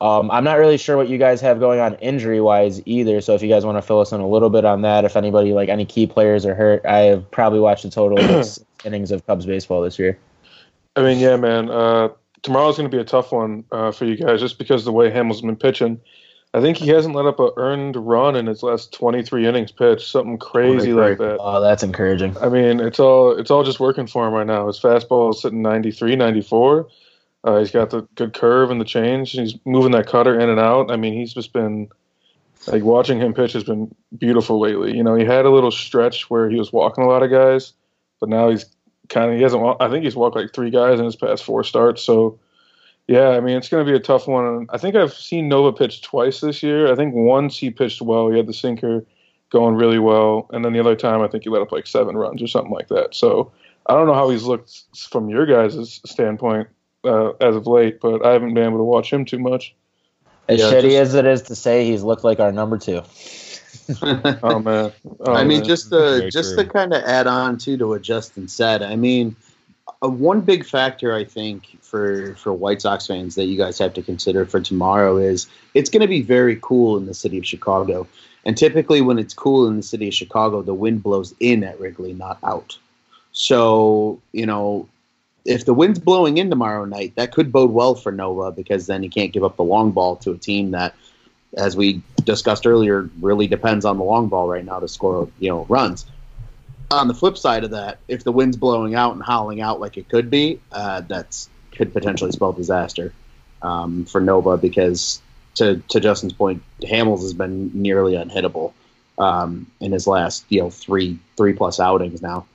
Um, I'm not really sure what you guys have going on injury wise either. So if you guys want to fill us in a little bit on that, if anybody like any key players are hurt, I have probably watched a total of six innings of Cubs baseball this year. I mean, yeah, man. Uh, tomorrow's going to be a tough one uh, for you guys, just because of the way Hamels has been pitching. I think he hasn't let up a earned run in his last 23 innings pitched, something crazy like that. Oh, that's encouraging. I mean, it's all it's all just working for him right now. His fastball is sitting 93, 94. Uh, he's got the good curve and the change. He's moving that cutter in and out. I mean, he's just been like watching him pitch has been beautiful lately. You know, he had a little stretch where he was walking a lot of guys, but now he's kind of he hasn't. I think he's walked like three guys in his past four starts. So, yeah, I mean, it's going to be a tough one. I think I've seen Nova pitch twice this year. I think once he pitched well. He had the sinker going really well, and then the other time I think he let up like seven runs or something like that. So I don't know how he's looked from your guys' standpoint uh, as of late, but I haven't been able to watch him too much. As Yeah, shitty just- as it is to say, he's looked like our number two. Oh man, oh, I mean, man. just to just true. to kind of add on too to what Justin said. I mean, uh, one big factor I think for for White Sox fans that you guys have to consider for tomorrow is it's going to be very cool in the city of Chicago, and typically when it's cool in the city of Chicago, the wind blows in at Wrigley, not out. So you know, if the wind's blowing in tomorrow night, that could bode well for Nova because then he can't give up the long ball to a team that, as we discussed earlier, really depends on the long ball right now to score you know runs on the flip side of that, if the wind's blowing out and howling out like it could be, uh, that's could potentially spell disaster um, for Nova because to to Justin's point, Hamels has been nearly unhittable um, in his last you know three three plus outings now.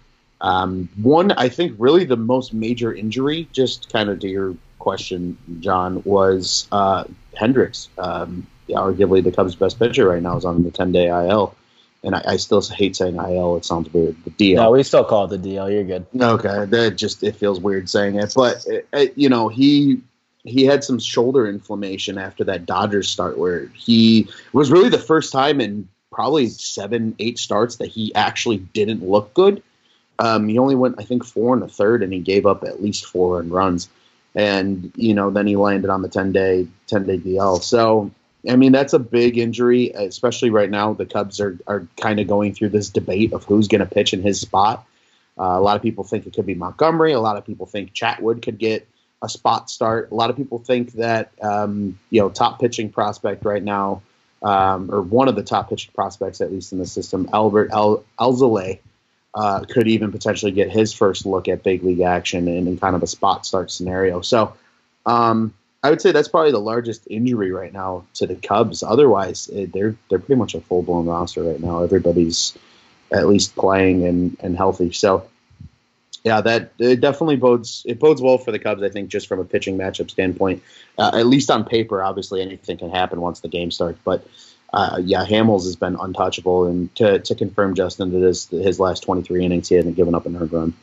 Um, one, I think, really the most major injury, just kind of to your question, John, was uh, Hendricks. Um, arguably the Cubs' best pitcher right now is on the 10 day IL. And I, I still hate saying IL. It sounds weird. The DL. No, we still call it the DL. You're good. Okay, that just it feels weird saying it, but it, it, you know he he had some shoulder inflammation after that Dodgers start, where he was really the first time in probably seven eight starts that he actually didn't look good. Um, he only went I think four and a third, and he gave up at least four runs, and you know then he landed on the ten day ten day DL. So I mean, that's a big injury, especially right now. The Cubs are, are kind of going through this debate of who's going to pitch in his spot. Uh, a lot of people think it could be Montgomery. A lot of people think Chatwood could get a spot start. A lot of people think that, um, you know, top pitching prospect right now, um, or one of the top pitching prospects, at least in the system, Adbert El- Alzolay, uh, could even potentially get his first look at big league action in, in kind of a spot start scenario. So, um, I would say that's probably the largest injury right now to the Cubs. Otherwise, eh, they're they're pretty much a full blown roster right now. Everybody's at least playing and, and healthy. So, yeah, that it definitely bodes it bodes well for the Cubs. I think just from a pitching matchup standpoint, uh, at least on paper. Obviously, anything can happen once the game starts. But uh, yeah, Hamels has been untouchable, and to, to confirm Justin that his his last twenty three innings, he hasn't given up an earned run.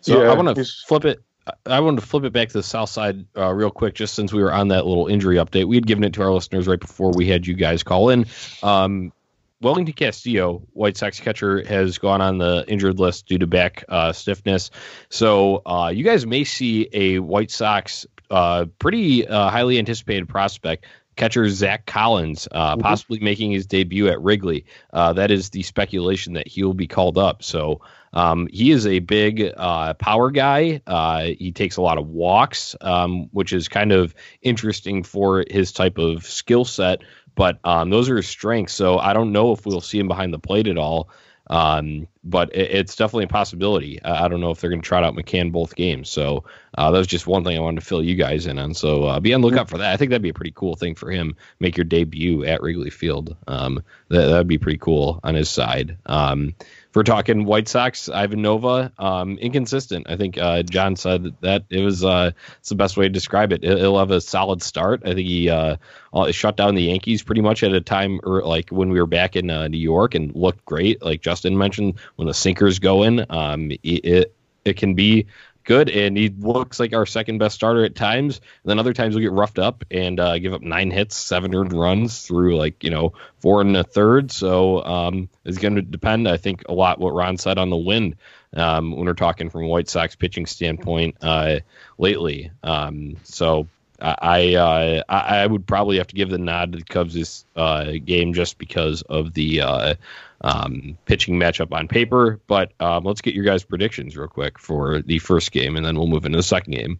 So Yeah, I want to flip it. I wanted to flip it back to the south side uh, real quick, just since we were on that little injury update. We had given it to our listeners right before we had you guys call in. Um, Wellington Castillo, White Sox catcher, has gone on the injured list due to back uh, stiffness. So uh, you guys may see a White Sox uh, pretty uh, highly anticipated prospect. Catcher Zach Collins, uh, possibly making his debut at Wrigley. Uh, that is the speculation that he will be called up. So um, he is a big uh, power guy. Uh, he takes a lot of walks, um, which is kind of interesting for his type of skill set. But um, those are his strengths. So I don't know if we'll see him behind the plate at all. Um, but it, it's definitely a possibility. I, don't know if they're going to trot out McCann both games. So uh, that was just one thing I wanted to fill you guys in on. So uh, be on the lookout for that. I think that'd be a pretty cool thing for him. Make your debut at Wrigley Field. Um, that that'd be pretty cool on his side. Um, if we're talking White Sox, Ivan Nova, um, inconsistent. I think uh, John said that it was uh, it's the best way to describe it. He'll- have a solid start. I think he uh, uh, shut down the Yankees pretty much at a time or like when we were back in uh, New York and looked great. Like Justin mentioned, when the sinkers go in, um, it, it it can be good, and he looks like our second best starter at times. And then other times we'll get roughed up and uh, give up nine hits, seven earned runs through like you know four and a third. So um, it's going to depend, I think, a lot what Ron said on the wind um, when we're talking from a White Sox pitching standpoint uh, lately. Um, so. I uh, I I would probably have to give the nod to the Cubs this uh, game just because of the uh, um, pitching matchup on paper. But um, let's get your guys' predictions real quick for the first game, and then we'll move into the second game.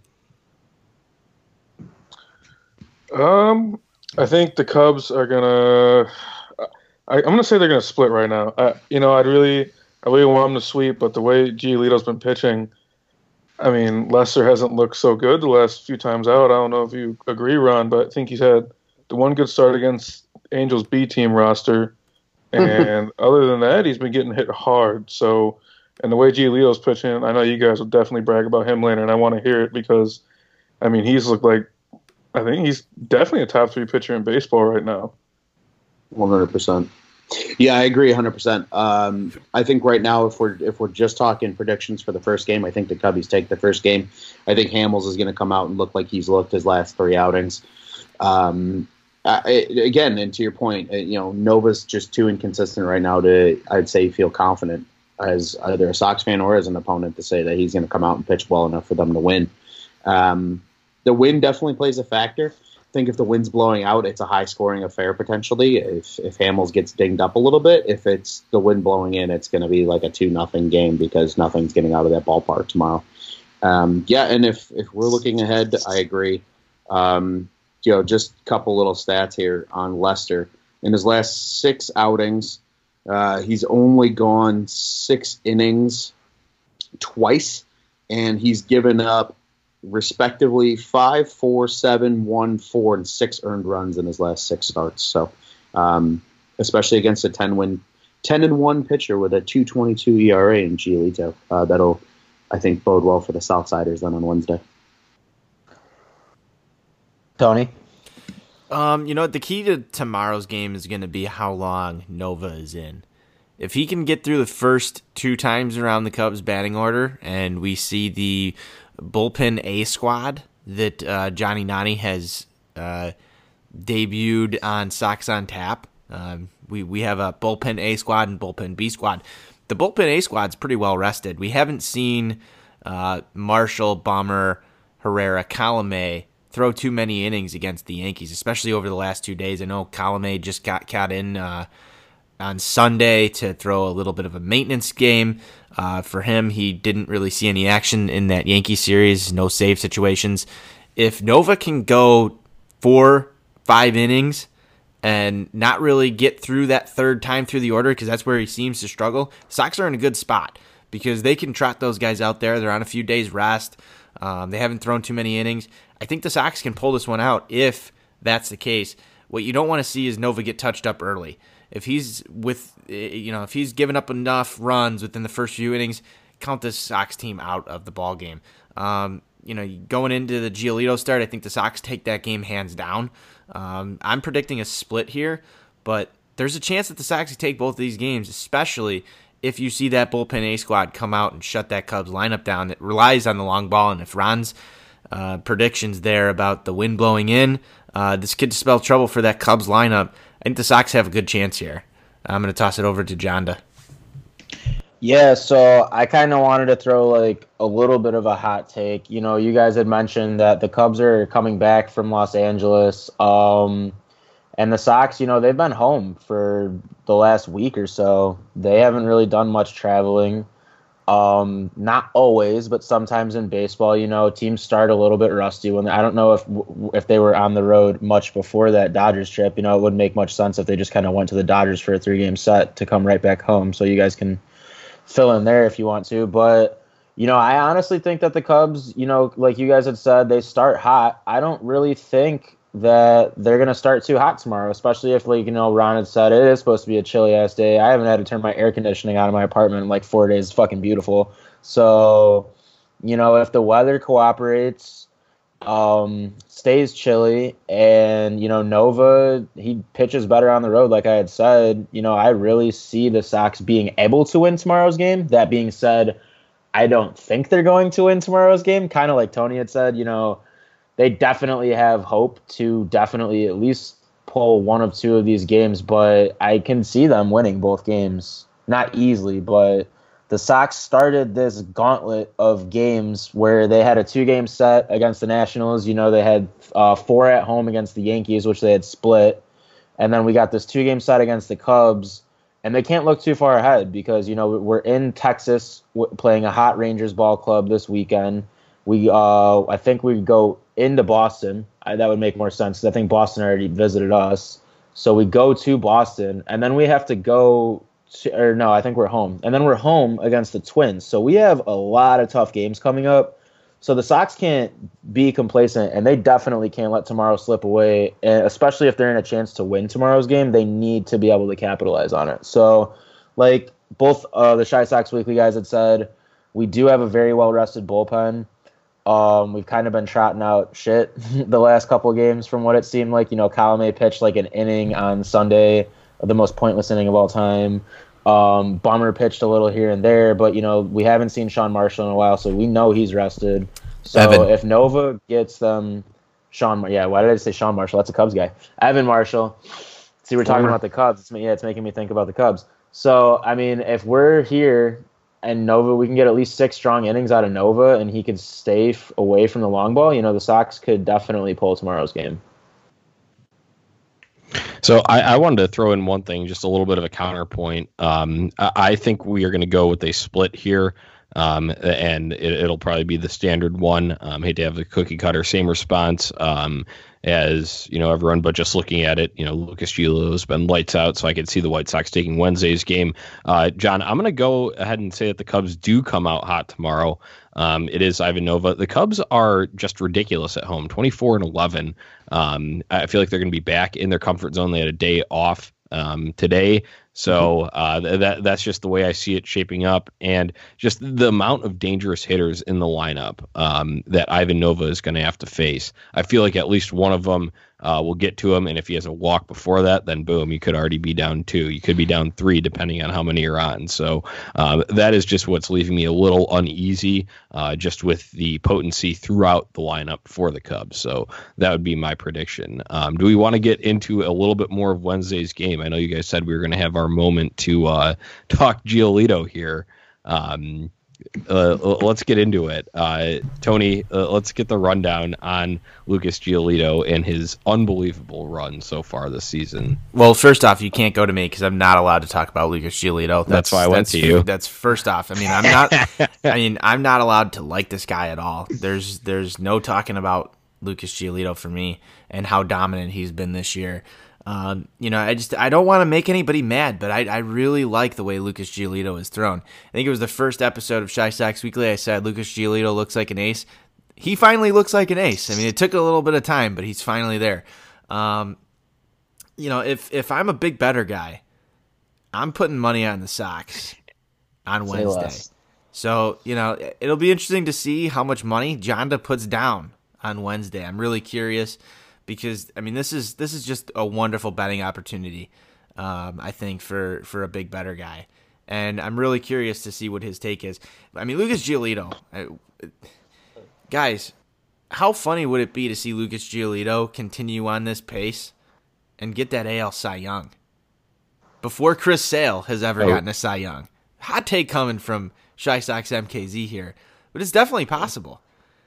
Um, I think the Cubs are gonna. I, I'm gonna say they're gonna split right now. I, you know, I'd really, I really want them to sweep, but the way Giolito's been pitching, I mean, Lester hasn't looked so good the last few times out. I don't know if you agree, Ron, but I think he's had the one good start against Angels B team roster, and other than that, he's been getting hit hard. So, and the way Giolito's pitching, I know you guys will definitely brag about him later, and I want to hear it because, I mean, he's looked like I think he's definitely a top three pitcher in baseball right now. One hundred percent. Yeah, I agree, hundred percent. Um, I think right now, if we're if we're just talking predictions for the first game, I think the Cubbies take the first game. I think Hamels is going to come out and look like he's looked his last three outings. Um, I, again, and to your point, uh, you know, Nova's just too inconsistent right now to, I'd say, feel confident as either a Sox fan or as an opponent to say that he's going to come out and pitch well enough for them to win. Um, the wind definitely plays a factor. I think if the wind's blowing out, it's a high scoring affair potentially. If if Hamels gets dinged up a little bit, if it's the wind blowing in, it's going to be like a two nothing game because nothing's getting out of that ballpark tomorrow. Um, yeah, and if if we're looking ahead, I agree. Um, you know, just a couple little stats here on Lester. In his last six outings, uh, he's only gone six innings twice, and he's given up respectively five, four, seven, one, four, and six earned runs in his last six starts. So, um, especially against a ten win, ten and one pitcher with a two twenty two ERA in Giolito, uh, that'll I think bode well for the Southsiders then on Wednesday. Tony. Um, you know, the key to tomorrow's game is going to be how long Nova is in. If he can get through the first two times around the Cubs batting order, and we see the bullpen A squad that uh, Johnny Nani has uh, debuted on Sox on Tap, um, we we have a bullpen A squad and bullpen B squad. The bullpen A squad's pretty well rested. We haven't seen uh, Marshall, Bummer, Herrera, Colome throw too many innings against the Yankees, especially over the last two days. I know Colome just got got in uh, on Sunday to throw a little bit of a maintenance game. Uh, for him, he didn't really see any action in that Yankee series, no save situations. If Nova can go four, five innings and not really get through that third time through the order, because that's where he seems to struggle, Sox are in a good spot because they can trot those guys out there. They're on a few days rest. Um, they haven't thrown too many innings. I think the Sox can pull this one out if that's the case. What you don't want to see is Nova get touched up early. If he's with, eh, you know, if he's given up enough runs within the first few innings, count this Sox team out of the ball game. Um, you know, going into the Giolito start, I think the Sox take that game hands down. Um, I'm predicting a split here, but there's a chance that the Sox take both of these games, especially if you see that bullpen A squad come out and shut that Cubs lineup down that relies on the long ball. And if Ron's uh, predictions there about the wind blowing in, uh, this could spell trouble for that Cubs lineup. I think the Sox have a good chance here. I'm going to toss it over to Jonda. Yeah, so I kind of wanted to throw like a little bit of a hot take. You know, you guys had mentioned that the Cubs are coming back from Los Angeles. Um, and the Sox, you know, they've been home for the last week or so. They haven't really done much traveling. Um, not always, but sometimes in baseball, you know, teams start a little bit rusty when I don't know if if they were on the road much before that Dodgers trip. You know, it wouldn't make much sense if they just kind of went to the Dodgers for a three game set to come right back home. So you guys can fill in there if you want to, but you know, I honestly think that the Cubs, you know, like you guys had said, they start hot. I don't really think that they're gonna start too hot tomorrow, especially if like you know Ron had said it is supposed to be a chilly ass day. I haven't had to turn my air conditioning on in my apartment in like four days. It's fucking beautiful. So, you know, if the weather cooperates, um, stays chilly, and you know Nova he pitches better on the road, like I had said. You know, I really see the Sox being able to win tomorrow's game. That being said, I don't think they're going to win tomorrow's game. Kind of like Tony had said, you know they definitely have hope to definitely at least pull one of two of these games, but I can see them winning both games. Not easily, but the Sox started this gauntlet of games where they had a two game set against the Nationals. You know, they had uh, four at home against the Yankees, which they had split. And then we got this two game set against the Cubs. And they can't look too far ahead because, you know, we're in Texas playing a hot Rangers ball club this weekend. We, uh, I think we go into Boston. I, that would make more sense 'cause I think Boston already visited us. So we go to Boston, and then we have to go. To, or no, I think we're home, and then we're home against the Twins. So we have a lot of tough games coming up. So the Sox can't be complacent, and they definitely can't let tomorrow slip away. And especially if they're in a chance to win tomorrow's game, they need to be able to capitalize on it. So, like both uh, the Chi Sox Weekly guys had said, we do have a very well rested bullpen. Um, we've kind of been trotting out shit the last couple games from what it seemed like. You know, Colome pitched like an inning on Sunday, the most pointless inning of all time. Um, Bummer pitched a little here and there, but you know, we haven't seen Sean Marshall in a while, so we know he's rested. So Evan. if Nova gets them, Sean, yeah, why did I say Sean Marshall? That's a Cubs guy. Evan Marshall. See, we're talking about the Cubs. It's, yeah, it's making me think about the Cubs. So, I mean, if we're here and Nova, we can get at least six strong innings out of Nova, and he could stay f- away from the long ball. You know, the Sox could definitely pull tomorrow's game. So I, I wanted to throw in one thing, just a little bit of a counterpoint. Um, I, I think we are going to go with a split here. Um, and it, it'll probably be the standard one. Um, hate to have the cookie cutter same response um, as you know everyone, but just looking at it, you know Lucas Giolito has been lights out, so I could see the White Sox taking Wednesday's game. Uh, John, I'm going to go ahead and say that the Cubs do come out hot tomorrow. Um, it is Ivan Nova. The Cubs are just ridiculous at home, 24 and 11. Um, I feel like they're going to be back in their comfort zone. They had a day off um, today. So uh, th- that that's just the way I see it shaping up, and just the amount of dangerous hitters in the lineup um, that Ivan Nova is going to have to face. I feel like at least one of them uh, will get to him, and if he has a walk before that, then boom, you could already be down two. You could be down three, depending on how many you're on. So um, that is just what's leaving me a little uneasy, uh, just with the potency throughout the lineup for the Cubs. So that would be my prediction. Um, do we want to get into a little bit more of Wednesday's game? I know you guys said we were going to have our moment to uh, talk Giolito here. Um, uh, let's get into it. Uh, Tony, uh, let's get the rundown on Lucas Giolito and his unbelievable run so far this season. Well, first off, you can't go to me because I'm not allowed to talk about Lucas Giolito. That's why I went to you. That's first off. I mean, I'm not. I mean, I'm not allowed to like this guy at all. There's there's no talking about Lucas Giolito for me and how dominant he's been this year. Um, you know, I just I don't want to make anybody mad, but I, I really like the way Lucas Giolito is thrown. I think it was the first episode of Chi Sox Weekly. I said Lucas Giolito looks like an ace. He finally looks like an ace. I mean, it took a little bit of time, but he's finally there. Um, you know, if if I'm a big better guy, I'm putting money on the Sox on Wednesday. So you know, it'll be interesting to see how much money Jonda puts down on Wednesday. I'm really curious because I mean, this is this is just a wonderful betting opportunity. Um, I think for for a big better guy, and I'm really curious to see what his take is. I mean, Lucas Giolito, I, guys, how funny would it be to see Lucas Giolito continue on this pace and get that AL Cy Young before Chris Sale has ever Oh. gotten a Cy Young? Hot take coming from Chi Sox MKZ here, but it's definitely possible.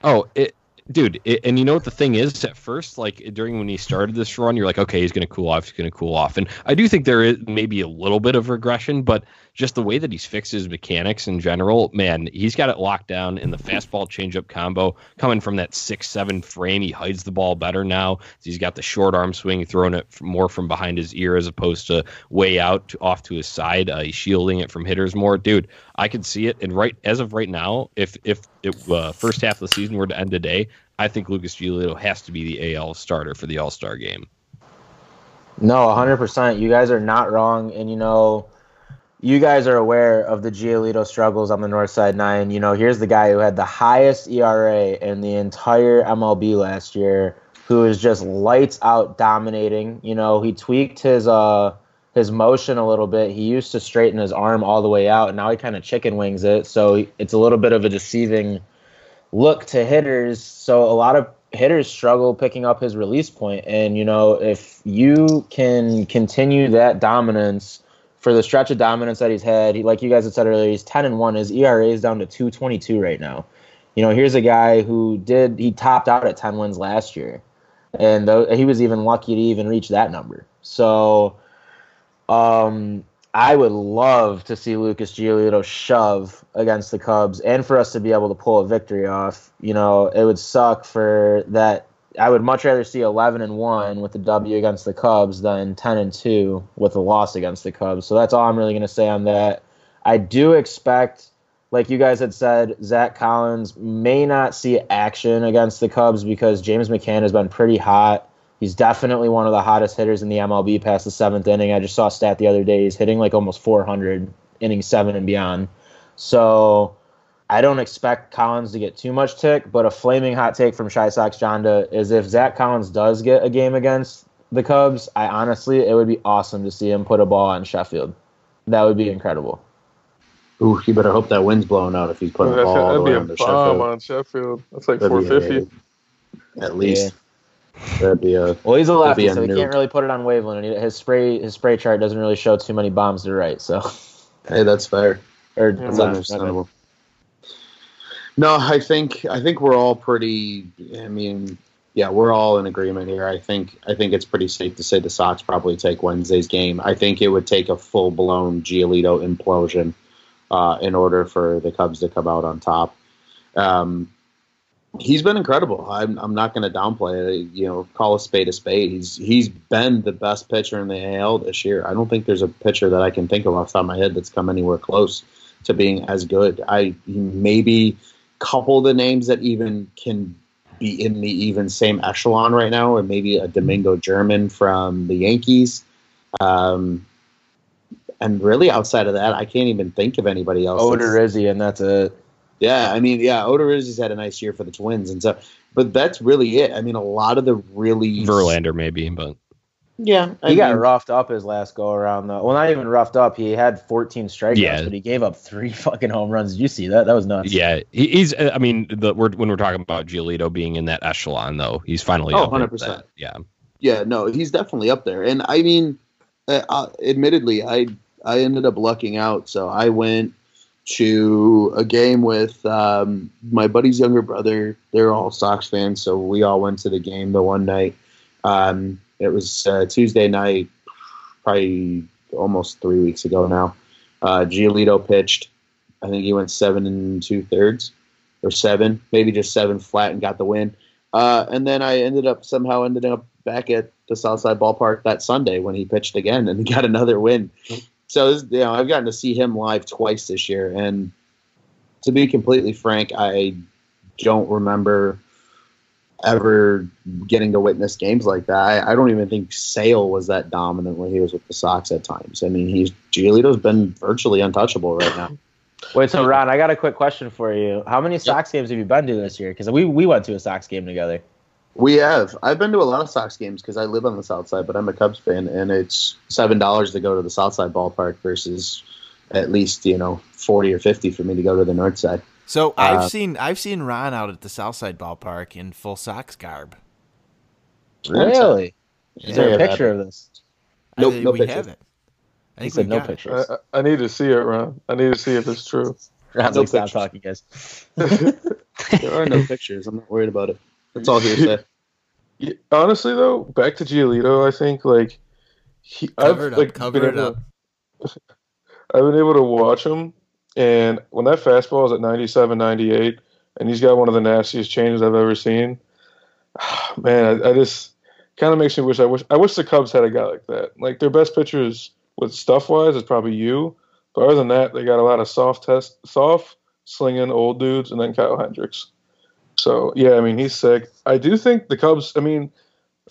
Oh, it, dude, it, and you know what the thing is? At first, like during when he started this run, you're like, okay, he's going to cool off. He's going to cool off, and I do think there is maybe a little bit of regression, but just the way that he's fixed his mechanics in general, man, he's got it locked down in the fastball changeup combo. Coming from that six seven frame, he hides the ball better now. He's got the short arm swing, throwing it more from behind his ear as opposed to way out to, off to his side. Uh, he's shielding it from hitters more, dude. I could see it, and right as of right now, if if it uh, first half of the season were to end today, I think Lucas Giolito has to be the AL starter for the All Star game. No, 100%. You guys are not wrong. And, you know, you guys are aware of the Giolito struggles on the North Side Nine. You know, here's the guy who had the highest ERA in the entire MLB last year, who is just lights out dominating. You know, he tweaked his uh his motion a little bit. He used to straighten his arm all the way out, and now he kind of chicken wings it. So it's a little bit of a deceiving look to hitters. So a lot of hitters struggle picking up his release point. And, you know, if you can continue that dominance for the stretch of dominance that he's had, he, like you guys had said earlier, he's 10 and 1. His ERA is down to 222 right now. You know, here's a guy who did, he topped out at 10 wins last year. And though he was even lucky to even reach that number. So, um, I would love to see Lucas Giolito shove against the Cubs and for us to be able to pull a victory off. You know, it would suck for that. I would much rather see 11 and 1 with the W against the Cubs than 10 and 2 with a loss against the Cubs. So that's all I'm really going to say on that. I do expect, like you guys had said, Zach Collins may not see action against the Cubs because James McCann has been pretty hot. He's definitely one of the hottest hitters in the MLB past the seventh inning. I just saw a stat the other day. He's hitting like almost 400 inning seven and beyond. So I don't expect Collins to get too much tick, but a flaming hot take from Chi Sox Jonda is if Zach Collins does get a game against the Cubs, I honestly, it would be awesome to see him put a ball on Sheffield. That would be incredible. Ooh, you better hope that wind's blowing out if he's putting the That's, ball all that'd way be on a bomb Sheffield. on Sheffield. That's like That'd 450. a- At least. That'd be a. Well, he's a lefty, a so he nuke. can't really put it on Waveland, and he- his spray his spray chart doesn't really show too many bombs to right. So Hey, that's fair. Or Yeah, That's not- understandable. No, I think I think we're all pretty. I mean, yeah, we're all in agreement here. I think I think it's pretty safe to say the Sox probably take Wednesday's game. I think it would take a full blown Giolito implosion uh, in order for the Cubs to come out on top. Um, he's been incredible. I'm I'm not going to downplay it. You know, call a spade a spade. He's he's been the best pitcher in the AL this year. I don't think there's a pitcher that I can think of off the top of my head that's come anywhere close to being as good. I maybe couple the names that even can be in the even same echelon right now, or maybe a Domingo German from the Yankees. Um, and really, outside of that, I can't even think of anybody else. that's- Odorizzi, and that's it. yeah, I mean, yeah, Odorizzi's had a nice year for the Twins, and so, but that's really it. I mean, a lot of the really Verlander maybe, but Yeah, I He got roughed up his last go around though. Well, not even roughed up. He had 14 strikeouts, Yeah. but he gave up three fucking home runs. Did you see that? That was nuts. yeah, he, he's. uh, I mean, the, we're, when we're talking about Giolito being in that echelon, though, he's finally. Oh, 100%. Yeah, yeah, no, he's definitely up there. And I mean, uh, uh, admittedly, I I ended up lucking out, so I went to a game with um, my buddy's younger brother. They're all Sox fans, so we all went to the game the one night. Um, it was uh, Tuesday night, probably almost three weeks ago now. Uh, Giolito pitched. I think he went seven and two thirds, or seven, maybe just seven flat, and got the win. Uh, and then I ended up somehow ended up back at the Southside Ballpark that Sunday when he pitched again and got another win. So you know, I've gotten to see him live twice this year, and to be completely frank, I don't remember ever getting to witness games like that. I, I don't even think Sale was that dominant when he was with the Sox at times. I mean, he's Giolito's been virtually untouchable right now. Wait, so Ron, I got a quick question for you. How many Sox games have you been to this year? Because we we went to a Sox game together. We have. I've been to a lot of Sox games because I live on the South Side, but I'm a Cubs fan, and it's seven dollars to go to the South Side ballpark versus at least you know forty or fifty for me to go to the North Side. So I've Uh, seen I've seen Ron out at the Southside ballpark in full Sox garb. Really? Is there a picture of this? Nope, I no we pictures. have it. I He said no pictures. I, I need to see it, Ron. I need to see if it's true. Ron's no like, stop talking, guys. There are no pictures. I'm not worried about it. That's all hearsay. Yeah, Honestly, though, back to Giolito, I think like he, Cover it I've up, like cover been it able up. I've been able to watch him, and when that fastball is at 97, 98, and he's got one of the nastiest changes I've ever seen. Man, I, I just kind of makes me wish I wish I wish the Cubs had a guy like that. Like their best pitchers with stuff wise is probably you, but other than that, they got a lot of soft test, soft slinging old dudes, and then Kyle Hendricks. So yeah, I mean he's sick. I do think the Cubs. I mean,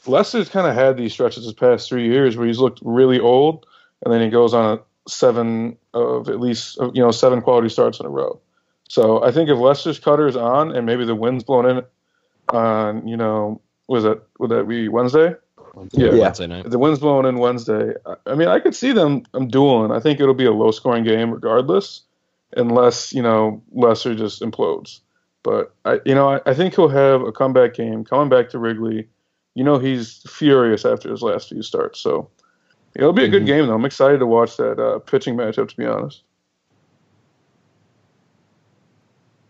Lester's kind of had these stretches this past three years where he's looked really old, and then he goes on a seven of at least you know seven quality starts in a row. So I think if Lester's cutter is on and maybe the wind's blown in on you know was that would that be Wednesday? Yeah. Wednesday night. If the wind's blowing in Wednesday, I- I mean I could see them um, dueling. I think it'll be a low scoring game regardless, unless you know Lester just implodes. But I, you know, I, I think he'll have a comeback game coming back to Wrigley. You know, he's furious after his last few starts, so it'll be a good Mhm. game. Though I'm excited to watch that uh, pitching matchup. To be honest,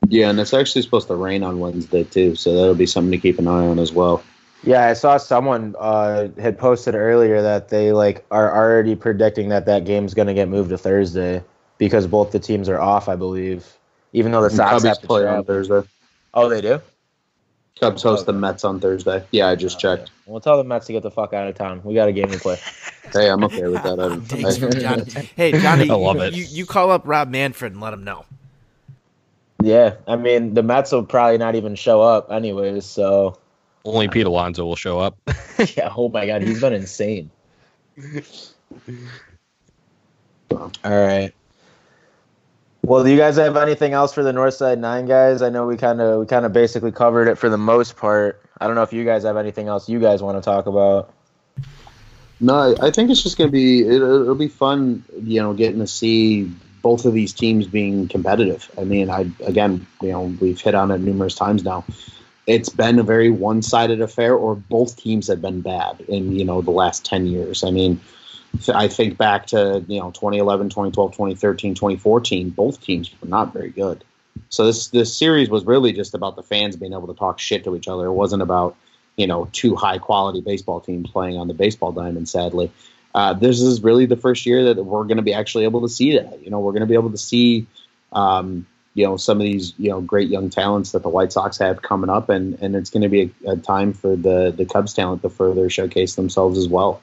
Yeah, and it's actually supposed to rain on Wednesday too, so that'll be something to keep an eye on as well. Yeah, I saw someone uh, had posted earlier that they like are already predicting that that game's going to get moved to Thursday because both the teams are off, I believe. Even though the Sox Cubs have to play on. Thursday. Oh, they do. Cubs host the Mets on Thursday. Yeah, I just checked. We'll tell the Mets to get the fuck out of town. We got a game to play. Hey, I'm okay with that. I don't- I- Johnny. Hey Johnny, I love you, it. You, you call up Rob Manfred and let him know. Yeah, I mean the Mets will probably not even show up anyways. So Only Pete Alonso will show up. yeah, oh my god, he's been insane. All right. Well, do you guys have anything else for the Northside Nine guys? I know we kind of we kind of basically covered it for the most part. I don't know if you guys have anything else you guys want to talk about. No, I- think it's just going to be it'll be fun, you know, getting to see both of these teams being competitive. I mean, I again, you know, we've hit on it numerous times now. It's been a very one-sided affair, or both teams have been bad in you know the last ten years. I mean, I think back to you know 2011, 2012, 2013, 2014. Both teams were not very good. So this this series was really just about the fans being able to talk shit to each other. It wasn't about you know two high quality baseball teams playing on the baseball diamond. Sadly, uh, this is really the first year that we're going to be actually able to see that. You know, we're going to be able to see. Um, you know some of these you know great young talents that the White Sox have coming up, and and it's going to be a, a time for the the Cubs talent to further showcase themselves as well.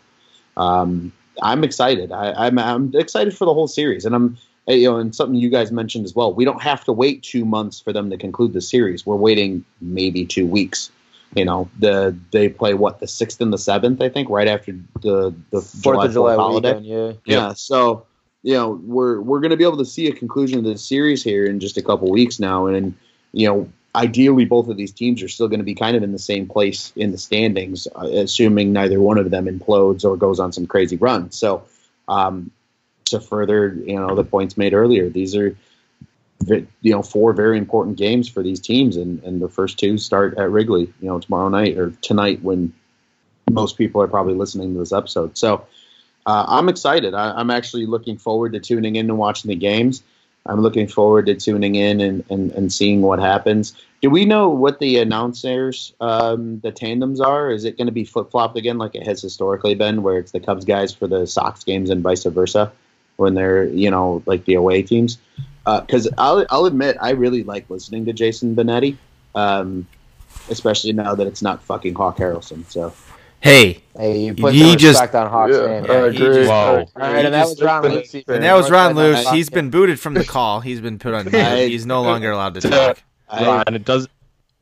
Um, I'm excited. I, I'm I'm excited for the whole series, and I'm eh, you know, and something you guys mentioned as well. We don't have to wait two months for them to conclude the series. We're waiting maybe two weeks. You know, the they play what the sixth and the seventh, I think, right after the the Fourth of July holiday. weekend, yeah. Yeah. So, you know, we're we're going to be able to see a conclusion of the series here in just a couple weeks now, and you know, ideally, both of these teams are still going to be kind of in the same place in the standings, uh, assuming neither one of them implodes or goes on some crazy run. So, um, to further, you know, the points made earlier, these are. You know, four very important games for these teams, and, and the first two start at Wrigley. You know, tomorrow night or tonight when most people are probably listening to this episode. So, uh, I'm excited. I, I'm actually looking forward to tuning in and watching the games. I'm looking forward to tuning in and, and, and seeing what happens. Do we know what the announcers, um, the tandems are? Is it going to be flip flopped again like it has historically been, where it's the Cubs guys for the Sox games and vice versa when they're, you know, like the away teams? Because I'll, I'll admit, I really like listening to Jason Benetti, um, especially now that it's not fucking Hawk Harrelson. So. Hey, Hey, you put He just- respect on Hawk's Yeah, name. I man. just- Whoa. All right, and that was Ron Luce. and that was Ron Luce. He's been booted from the call. He's been put on He's no longer allowed to talk. I, Ron, it does.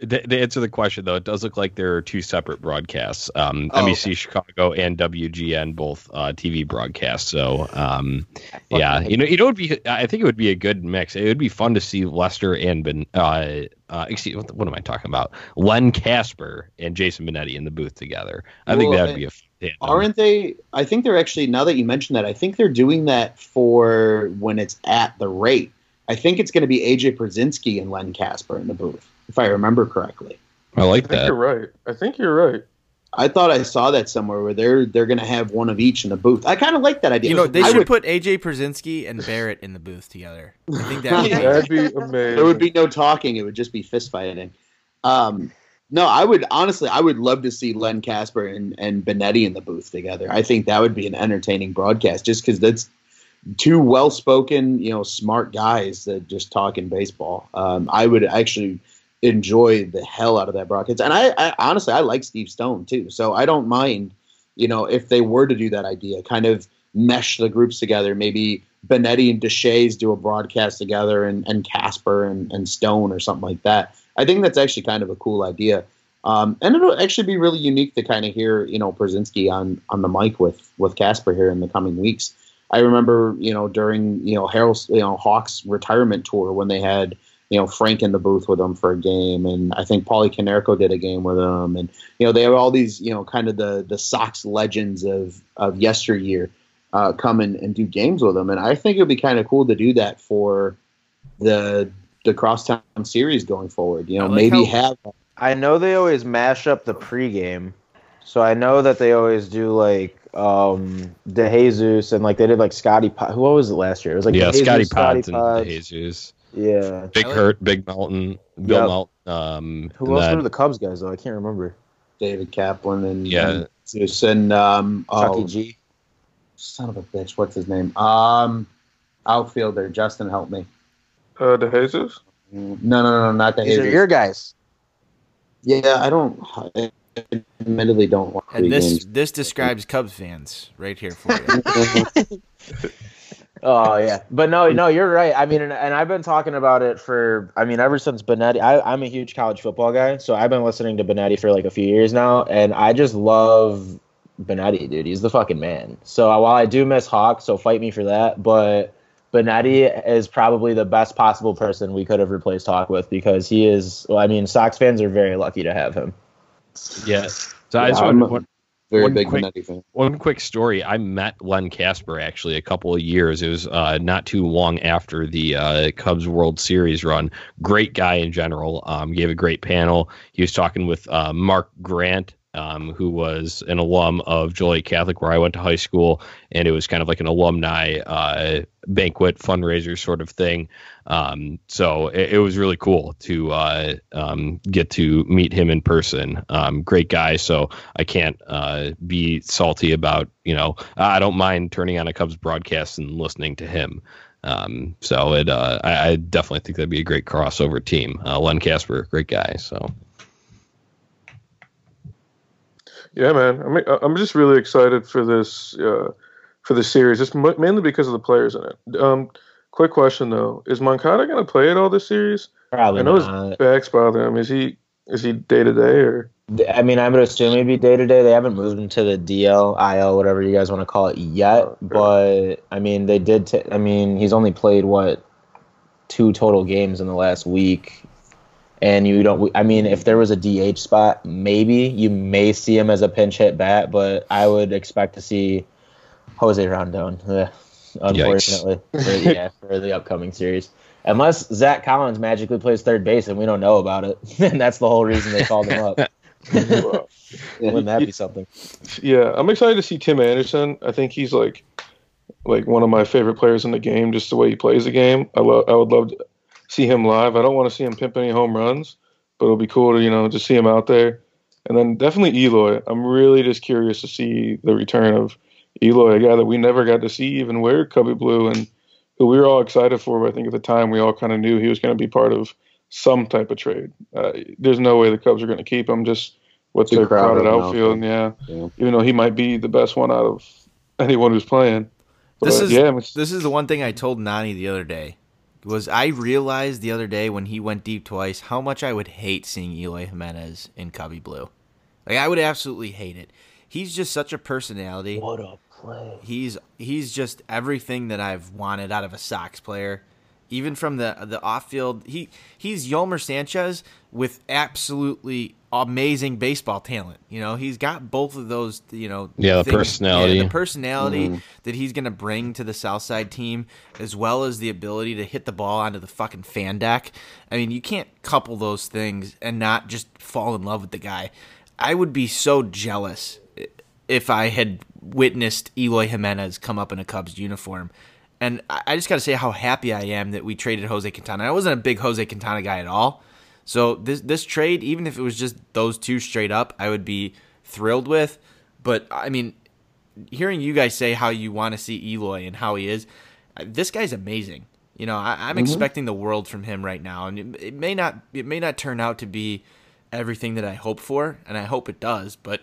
To to answer the question though, it does look like there are two separate broadcasts. Um, Oh, NBC Chicago and WGN both uh, TV broadcasts. So um, yeah, you know, you know, it would be. I think it would be a good mix. It would be fun to see Lester and Ben. Uh, uh, excuse, what, what am I talking about? Len Kasper and Jason Benetti in the booth together. I think that would be a. fun. Aren't they? I think they're actually now that you mention that, I think they're doing that for when it's at the rate. I think it's going to be AJ Pierzynski and Len Kasper in the booth, if I remember correctly. I like I think that. you're right. I think you're right. I thought I saw that somewhere where they're they're going to have one of each in the booth. I kind of like that idea. You know, they I should would- put AJ Pierzynski and Barrett in the booth together. I think that would be That'd be amazing. there would be no talking; it would just be fist fighting. Um, no, I would honestly, I would love to see Len Kasper and and Benetti in the booth together. I think that would be an entertaining broadcast, just because that's two well-spoken, you know, smart guys that just talk in baseball. Um, I would actually enjoy the hell out of that broadcast, and I, I honestly, I like Steve Stone too, so I don't mind, you know, if they were to do that idea, kind of mesh the groups together, maybe. Benetti and Deshaies do a broadcast together, and, and Kasper and, and Stone or something like that. I think that's actually kind of a cool idea. Um, and it'll actually be really unique to kind of hear, you know, Pierzynski on on the mic with with Kasper here in the coming weeks. I remember, you know, during you know Harold's, you know, Hawks retirement tour when they had you know Frank in the booth with them for a game, and I think Paulie Konerko did a game with them, and you know they have all these you know kind of the the Sox legends of of yesteryear uh, come and, and do games with them, and I think it would be kind of cool to do that for the the crosstown series going forward. You know, like maybe how- have I know they always mash up the pregame, so I know that they always do like um De Jesus and like they did like Scotty. Po- Who was it last year? It was like yeah, DeJesus, Scotty Scotty Pods and Pods. Jesus, Yeah. Big like- Hurt, Big Melton, Bill Yep. Melton. Um, Who else then- were the Cubs guys though? I can't remember. David Kaplan and Yeah. and Zeus and um Chucky oh, G. son of a bitch, what's his name? Um, outfielder Justin, help me. Uh, De Jesus? No, no, no, no not the These are your guys. Yeah, I don't. I admittedly don't watch And this games. this describes Cubs fans right here for you. Oh yeah, but no, no, you're right. I mean, and, and I've been talking about it for. I mean, ever since Benetti. I, I'm a huge college football guy, so I've been listening to Benetti for like a few years now, and I just love Benetti, dude. He's the fucking man. So uh, while I do miss Hawk, so fight me for that, but Benetti is probably the best possible person we could have replaced Hawk with because he is. Well, I mean, Sox fans are very lucky to have him. Yes. So I just Yeah, want I'm a one, Very one big quick- Benetti fan. one quick story. I met Len Kasper actually a couple of years. It was uh, not too long after the uh, Cubs World Series run. Great guy in general. Um, gave a great panel. He was talking with uh, Mark Grant um, who was an alum of Joliet Catholic, where I went to high school, and it was kind of like an alumni uh, banquet fundraiser sort of thing. Um, so it, it was really cool to uh, um, get to meet him in person. Um, great guy. So I can't uh, be salty about you know I don't mind turning on a Cubs broadcast and listening to him. Um, so it, uh, I, I definitely think that'd be a great crossover team. Uh, Len Kasper, great guy. So Yeah, man. I mean, I- I'm just really excited for this uh, for this series, just m- mainly because of the players in it. Um, quick question though: Is Moncada going to play at all this series? Probably I know not. his back's bothering him. Is he is he day to day or? I mean, I would assume he'd be day to day. They haven't moved him to the DL, IL, whatever you guys want to call it yet. Oh, But I mean, they did. T- I mean, he's only played what two total games in the last week, and you don't. I mean, if there was a DH spot, maybe you may see him as a pinch hit bat, but I would expect to see Jose Rondon. Ugh, Unfortunately, for, yeah, for the upcoming series. Unless Zach Collins magically plays third base and we don't know about it, and that's the whole reason they called him up. Wouldn't that be something? yeah, I'm excited to see Tim Anderson. I think he's like like one of my favorite players in the game. Just the way he plays the game. I love. I would love to see him live. I don't want to see him pimp any home runs, but it'll be cool to you know just see him out there. And then definitely Eloy. I'm really just curious to see the return of Eloy, a guy that we never got to see even wear Cubby Blue, and who we were all excited for. But I think at the time we all kind of knew he was going to be part of some type of trade. Uh, there's no way the Cubs are going to keep him just with their crowded crowded an outfield. Yeah. Yeah. even though he might be the best one out of anyone who's playing. This is yeah, I'm- this is the one thing I told Nani the other day. Was I realized the other day when he went deep twice how much I would hate seeing Eloy Jimenez in Cubby Blue. Like I would absolutely hate it. He's just such a personality. What a play! He's he's just everything that I've wanted out of a Sox player. Even from the the off field, he he's Yolmer Sanchez with absolutely amazing baseball talent. You know, he's got both of those. You know, Yeah, the personality. yeah, the personality mm-hmm. that he's going to bring to the Southside team, as well as the ability to hit the ball onto the fucking fan deck. I mean, you can't couple those things and not just fall in love with the guy. I would be so jealous if I had witnessed Eloy Jimenez come up in a Cubs uniform. And I just got to say how happy I am that we traded Jose Quintana. I wasn't a big Jose Quintana guy at all. So this this trade, even if it was just those two straight up, I would be thrilled with. But I mean, hearing you guys say how you want to see Eloy and how he is, uh, this guy's amazing. You know, I, I'm expecting the world from him right now, and it, it may not it may not turn out to be everything that I hope for, and I hope it does. But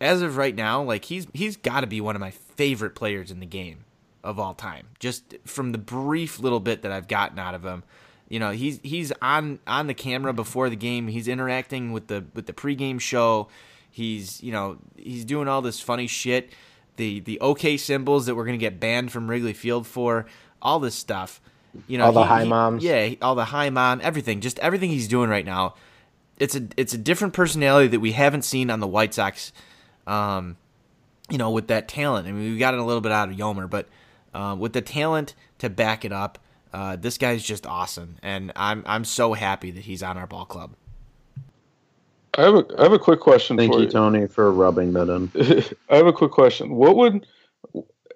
as of right now, like he's he's got to be one of my favorite players in the game of all time. Just from the brief little bit that I've gotten out of him, you know, he's he's on on the camera before the game. He's interacting with the with the pregame show. He's you know he's doing all this funny shit. The the OK symbols that we're gonna get banned from Wrigley Field for all this stuff. You know, All the he- high he- moms. Yeah, all the high mom, everything. Just everything he's doing right now. It's a it's a different personality that we haven't seen on the White Sox. Um, you know, with that talent. I mean, we got it a little bit out of Yolmer, but uh, with the talent to back it up, uh, this guy's just awesome, and I'm I'm so happy that he's on our ball club. I have a I have a quick question Thank for you, Tony, for rubbing that in. I have a quick question. What would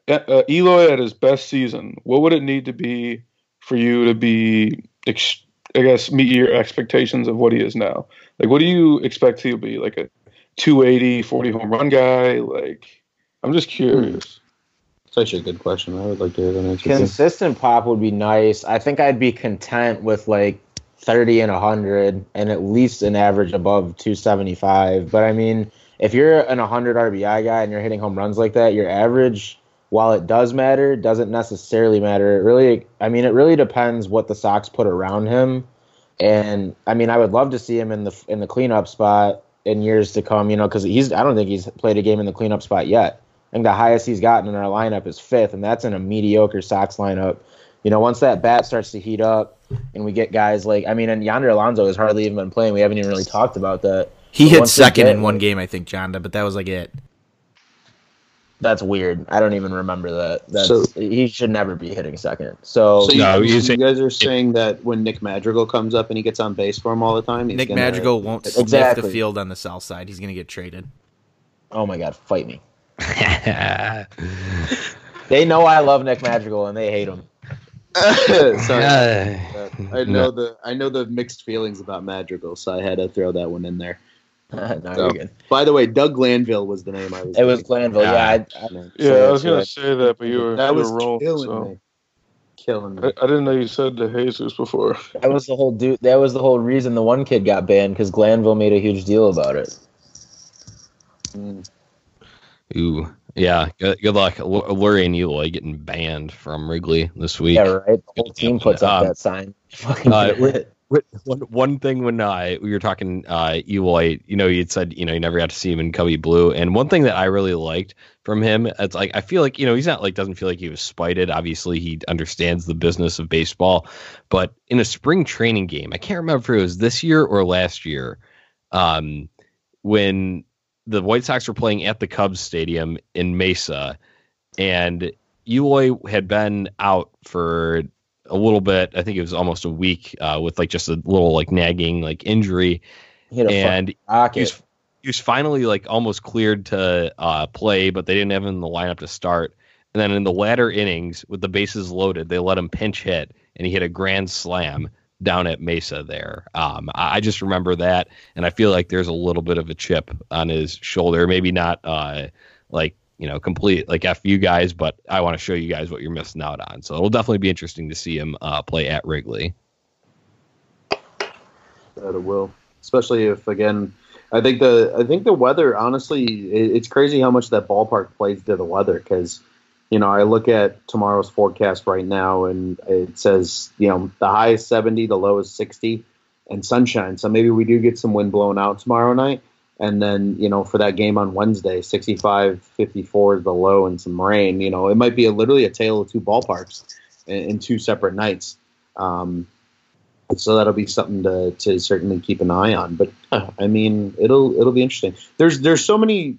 uh, Eloy at his best season? What would it need to be for you to be, ex- I guess, meet your expectations of what he is now? Like, what do you expect he'll be? Like a 280, 40 home run guy? Like, I'm just curious. Actually a good question. I would like to hear that answer. Consistent pop would be nice. I think I'd be content with like 30 and 100 and at least an average above 275. But I mean, if you're an 100 RBI guy and you're hitting home runs like that, your average, while it does matter, doesn't necessarily matter. It really, I mean, it really depends what the Sox put around him. And I mean, I would love to see him in the in the cleanup spot in years to come. You know, because he's I don't think he's played a game in the cleanup spot yet. I think the highest he's gotten in our lineup is fifth, and that's in a mediocre Sox lineup. You know, once that bat starts to heat up, and we get guys like I mean, and Yonder Alonso has hardly even been playing. We haven't even really talked about that. He But hit second get- in one game, I think, Jonda, but that was like it. That's weird. I don't even remember that. That's So- he should never be hitting second. So, So you, No, you you guys are saying that when Nick Madrigal comes up and he gets on base for him all the time, he's Nick gonna- Madrigal won't sniff the field on the south side. He's going to get traded. oh my god, fight me. They know I love Nick Madrigal and they hate him. Sorry. Uh, I know the I know the mixed feelings about Madrigal, so I had to throw that one in there. no, So- good. By the way, Doug Glanville was the name I was. It was. Glanville. Yeah, I, I, Man, Yeah, I was gonna so say that, but you were that you was were wrong. killing So. me. Killing I. I didn't know you said the Jesus before. that was the whole dude. That was the whole reason the one kid got banned because Glanville made a huge deal about it. Mm. Ooh, yeah. Good, good luck, L- Lurie and Eloy getting banned from Wrigley this week. Yeah, right. The whole team puts up Um, that sign. Fucking uh, One, one thing when uh, we were talking uh, Eloy, you know, you'd said you know you never got to see him in Cubby Blue, and one thing that I really liked from him, it's like I feel like you know he's not like doesn't feel like he was spited. Obviously, he understands the business of baseball, but in a spring training game, I can't remember if it was this year or last year, um, when the White Sox were playing at the Cubs Stadium in Mesa, and Eloy had been out for a little bit. I think it was almost a week uh, with like just a little like nagging like injury, hit a and he was he was finally like almost cleared to uh, play, but they didn't have him in the lineup to start. And then in the latter innings, with the bases loaded, they let him pinch hit, and he hit a grand slam down at Mesa. There, um, I just remember that, and I feel like there's a little bit of a chip on his shoulder. Maybe not uh, like you know complete like f you guys, but I want to show you guys what you're missing out on. So it'll definitely be interesting to see him uh, play at Wrigley. that it will, especially if again. I think the I think the weather. Honestly, it, it's crazy how much that ballpark plays to the weather because, you know, I look at tomorrow's forecast right now and it says you know the high is seventy, the low is sixty, and sunshine. So maybe we do get some wind blowing out tomorrow night, and then you know for that game on Wednesday, 65, 54 is the low and some rain. You know, it might be a, literally a tale of two ballparks in, in two separate nights. Um, so that'll be something to, to certainly keep an eye on. But uh, I mean, it'll it'll be interesting. There's there's so many.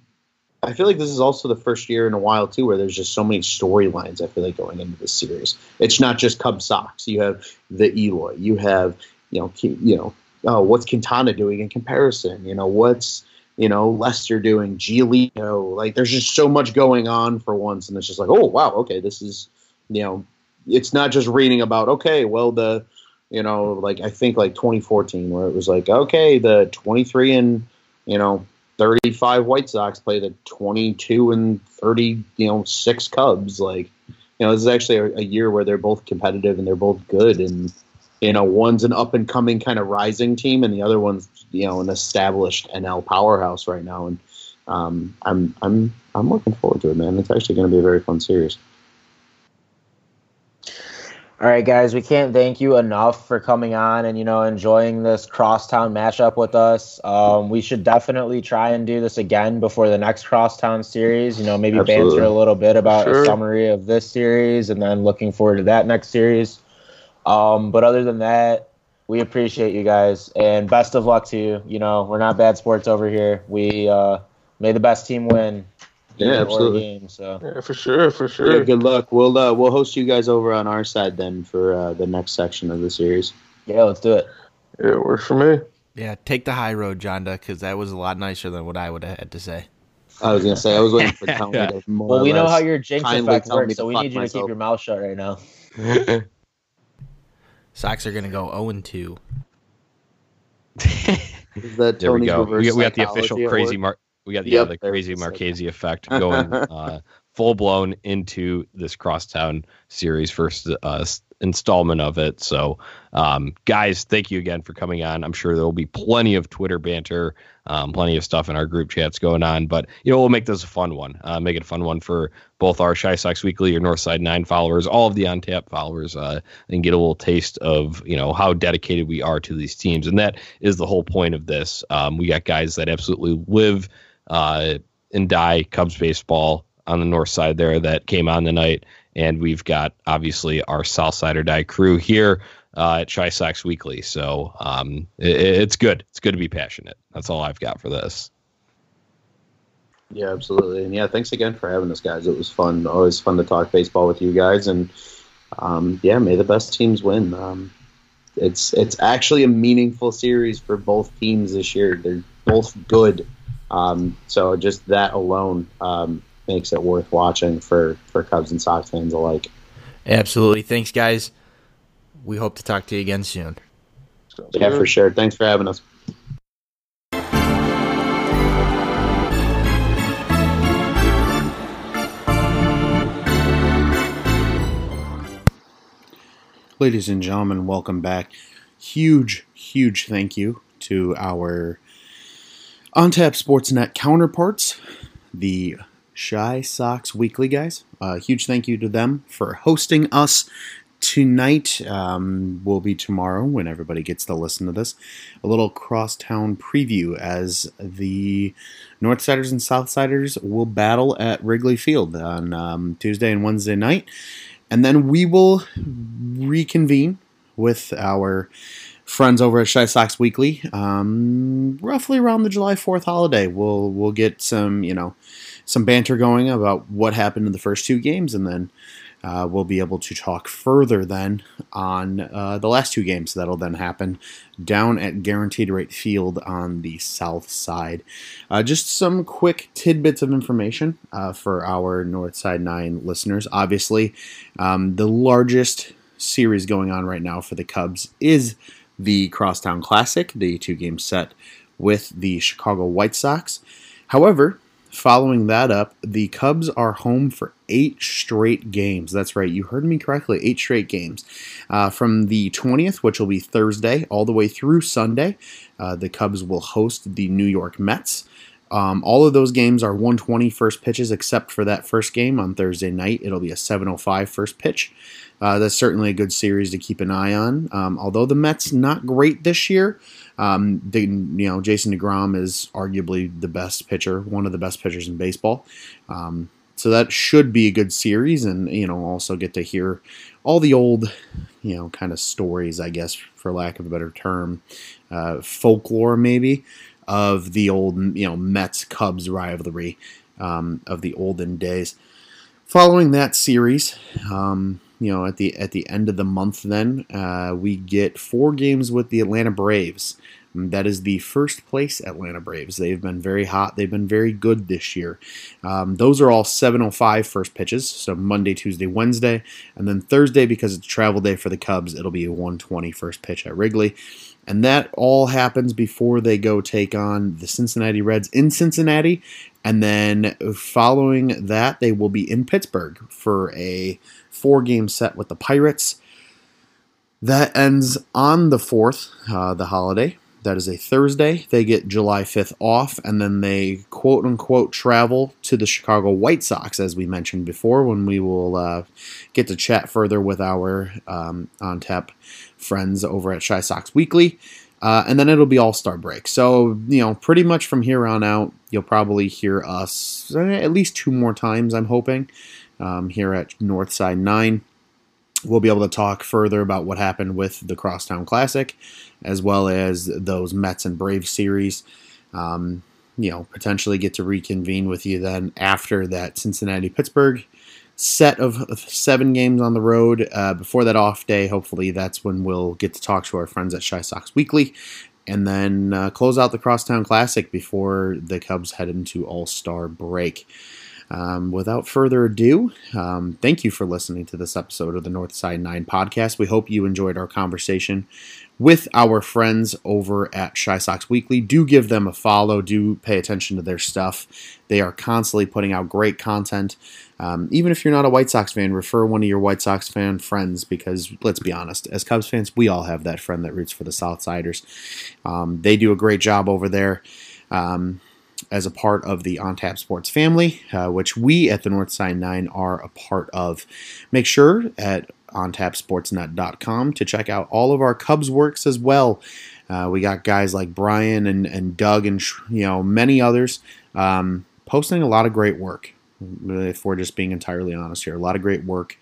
I feel like this is also the first year in a while too where there's just so many storylines. I feel like going into this series, it's not just Cub Sox. You have the Eloy. You have you know you know oh, what's Quintana doing in comparison. You know what's you know Lester doing. Giolito. Like there's just so much going on for once, and it's just like oh wow okay this is you know it's not just reading about okay well the you know, like I think like 2014, where it was like, okay, the 23 and you know 35 White Sox play the 22 and 30, you know, six Cubs. Like, you know, this is actually a, a year where they're both competitive and they're both good, and you know, one's an up and coming kind of rising team, and the other one's you know an established NL powerhouse right now, and um, I'm I'm I'm looking forward to it, man. It's actually going to be a very fun series. All right, guys, we can't thank you enough for coming on and you know enjoying this crosstown matchup with us. Um, we should definitely try and do this again before the next crosstown series. You know, maybe Absolutely. banter a little bit about Sure. a summary of this series, and then looking forward to that next series. Um, but other than that, we appreciate you guys and best of luck to you. You know, we're not bad sports over here. We uh, may the best team win. Yeah, absolutely. Game, so Yeah, for sure, for Yeah, sure. good luck. We'll uh, we'll host you guys over on our side then for uh, the next section of the series. yeah, let's do it. Yeah, it works for me. Yeah, take the high road, Jonda, because that was a lot nicer than what I would have had to say. I was gonna say I was waiting for Tony to more Well, we know how your jinx kindly effect works, so we need you to keep your mouth shut right now. Sox are going to go 0 and 2. Is that There we Tony's go. We got, we got the official crazy work? We got the, Yep, the crazy. Marchese effect going uh, full blown into this crosstown series first uh, installment of it. So, um, guys, thank you again for coming on. I'm sure there will be plenty of Twitter banter, um, plenty of stuff in our group chats going on. But you know, we'll make this a fun one. Uh, make it a fun one for both our Chi Sox Weekly, your Northside Nine followers, all of the on tap followers, uh, and get a little taste of you know how dedicated we are to these teams. And that is the whole point of this. Um, we got guys that absolutely live uh, and die Cubs baseball on the north side there that came on tonight. And we've got obviously our South Side or Die crew here uh, at Chi Sox Weekly. So um, it, it's good. It's good to be passionate. That's all I've got for this. Yeah, absolutely. And yeah, thanks again for having us, guys. It was fun. Always fun to talk baseball with you guys. And um, yeah, may the best teams win. Um, it's it's actually a meaningful series for both teams this year. They're both good. Um, so just that alone um, makes it worth watching for, for Cubs and Sox fans alike. Absolutely. Thanks, guys. We hope to talk to you again soon. Yeah, for sure. Thanks for having us. Ladies and gentlemen, welcome back. Huge, huge thank you to our OnTap Sportsnet counterparts, the Chi Sox Weekly guys. Uh, huge thank you to them for hosting us tonight. Um, will be tomorrow when everybody gets to listen to this. A little crosstown preview as the Northsiders and Southsiders will battle at Wrigley Field on um, Tuesday and Wednesday night. And then we will reconvene with our friends over at Chi Sox Weekly, um, roughly around the July Fourth holiday. We'll we'll get some you know some banter going about what happened in the first two games, and then uh, we'll be able to talk further then on uh, the last two games that'll then happen down at Guaranteed Rate Field on the south side. Uh, just some quick tidbits of information uh, for our North Side 9 listeners. Obviously, um, the largest series going on right now for the Cubs is the Crosstown Classic, the two game set with the Chicago White Sox. However, following that up, the Cubs are home for eight straight games. That's right, you heard me correctly, eight straight games. Uh, from the 20th, which will be Thursday, all the way through Sunday, uh, the Cubs will host the New York Mets. Um, all of those games are 120 first pitches, except for that first game on Thursday night. It'll be a 705 first pitch. Uh, that's certainly a good series to keep an eye on. Um, although the Mets not great this year, um, they, you know Jason Degrom is arguably the best pitcher, one of the best pitchers in baseball. Um, so that should be a good series, and you know also get to hear all the old, you know, kind of stories, I guess, for lack of a better term, uh, folklore maybe of the old you know Mets Cubs rivalry um, of the olden days. Following that series, um, you know, at the at the end of the month, then uh, we get four games with the Atlanta Braves. That is the first place Atlanta Braves. They've been very hot. They've been very good this year. Um, those are all 7:05 first pitches. So Monday, Tuesday, Wednesday, and then Thursday because it's travel day for the Cubs. It'll be a 120 first pitch at Wrigley. And that all happens before they go take on the Cincinnati Reds in Cincinnati. And then following that, they will be in Pittsburgh for a four game set with the Pirates. That ends on the 4th, uh, the holiday. That is a Thursday. They get July 5th off, and then they quote unquote travel to the Chicago White Sox, as we mentioned before, when we will uh, get to chat further with our um, on tap friends over at Chi Sox Weekly. Uh, and then it'll be All Star break. So, you know, pretty much from here on out, you'll probably hear us uh, at least two more times, I'm hoping, um, here at Northside 9. We'll be able to talk further about what happened with the Crosstown Classic, as well as those Mets and Braves series. Um, you know, potentially get to reconvene with you then after that Cincinnati Pittsburgh set of seven games on the road. Uh, before that off day, hopefully that's when we'll get to talk to our friends at Chi Sox Weekly, and then uh, close out the Crosstown Classic before the Cubs head into All Star break. Um, without further ado, um, thank you for listening to this episode of the Northside 9 podcast. We hope you enjoyed our conversation with our friends over at Chi Sox Weekly. Do give them a follow, do pay attention to their stuff. They are constantly putting out great content. Um, even if you're not a White Sox fan, refer one of your White Sox fan friends because let's be honest, as Cubs fans, we all have that friend that roots for the Southsiders. Um, they do a great job over there. Um, as a part of the On Tap Sports family, uh, which we at the Northside 9 are a part of. Make sure at ontapsportsnet.com to check out all of our Cubs works as well. Uh, we got guys like Brian and, and Doug and you know many others um, posting a lot of great work. If we're just being entirely honest here, a lot of great work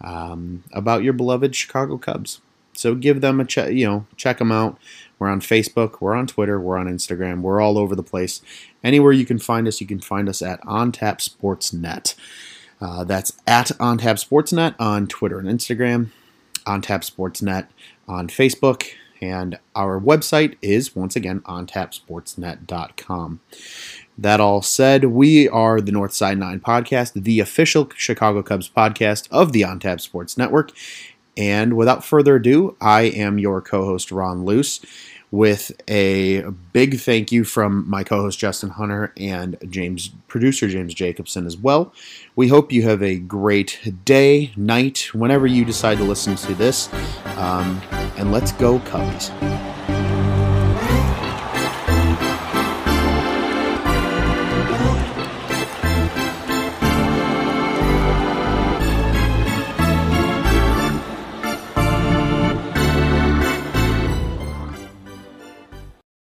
um, about your beloved Chicago Cubs. so give them a check. You know, check them out. We're on Facebook. We're on Twitter. We're on Instagram. We're all over the place. Anywhere you can find us, you can find us at OnTap Sportsnet. Uh, that's at OnTap Sportsnet on Twitter and Instagram. OnTap Sportsnet on Facebook. And our website is once again ontapsportsnet.com. That all said, we are the Northside 9 podcast, the official Chicago Cubs podcast of the OnTap Sports Network. And without further ado, I am your co host, Ron Luce, with a big thank you from my co host, Justin Hunter, and James, producer James Jacobson as well. We hope you have a great day, night, whenever you decide to listen to this. Um, and let's go, Cubbies.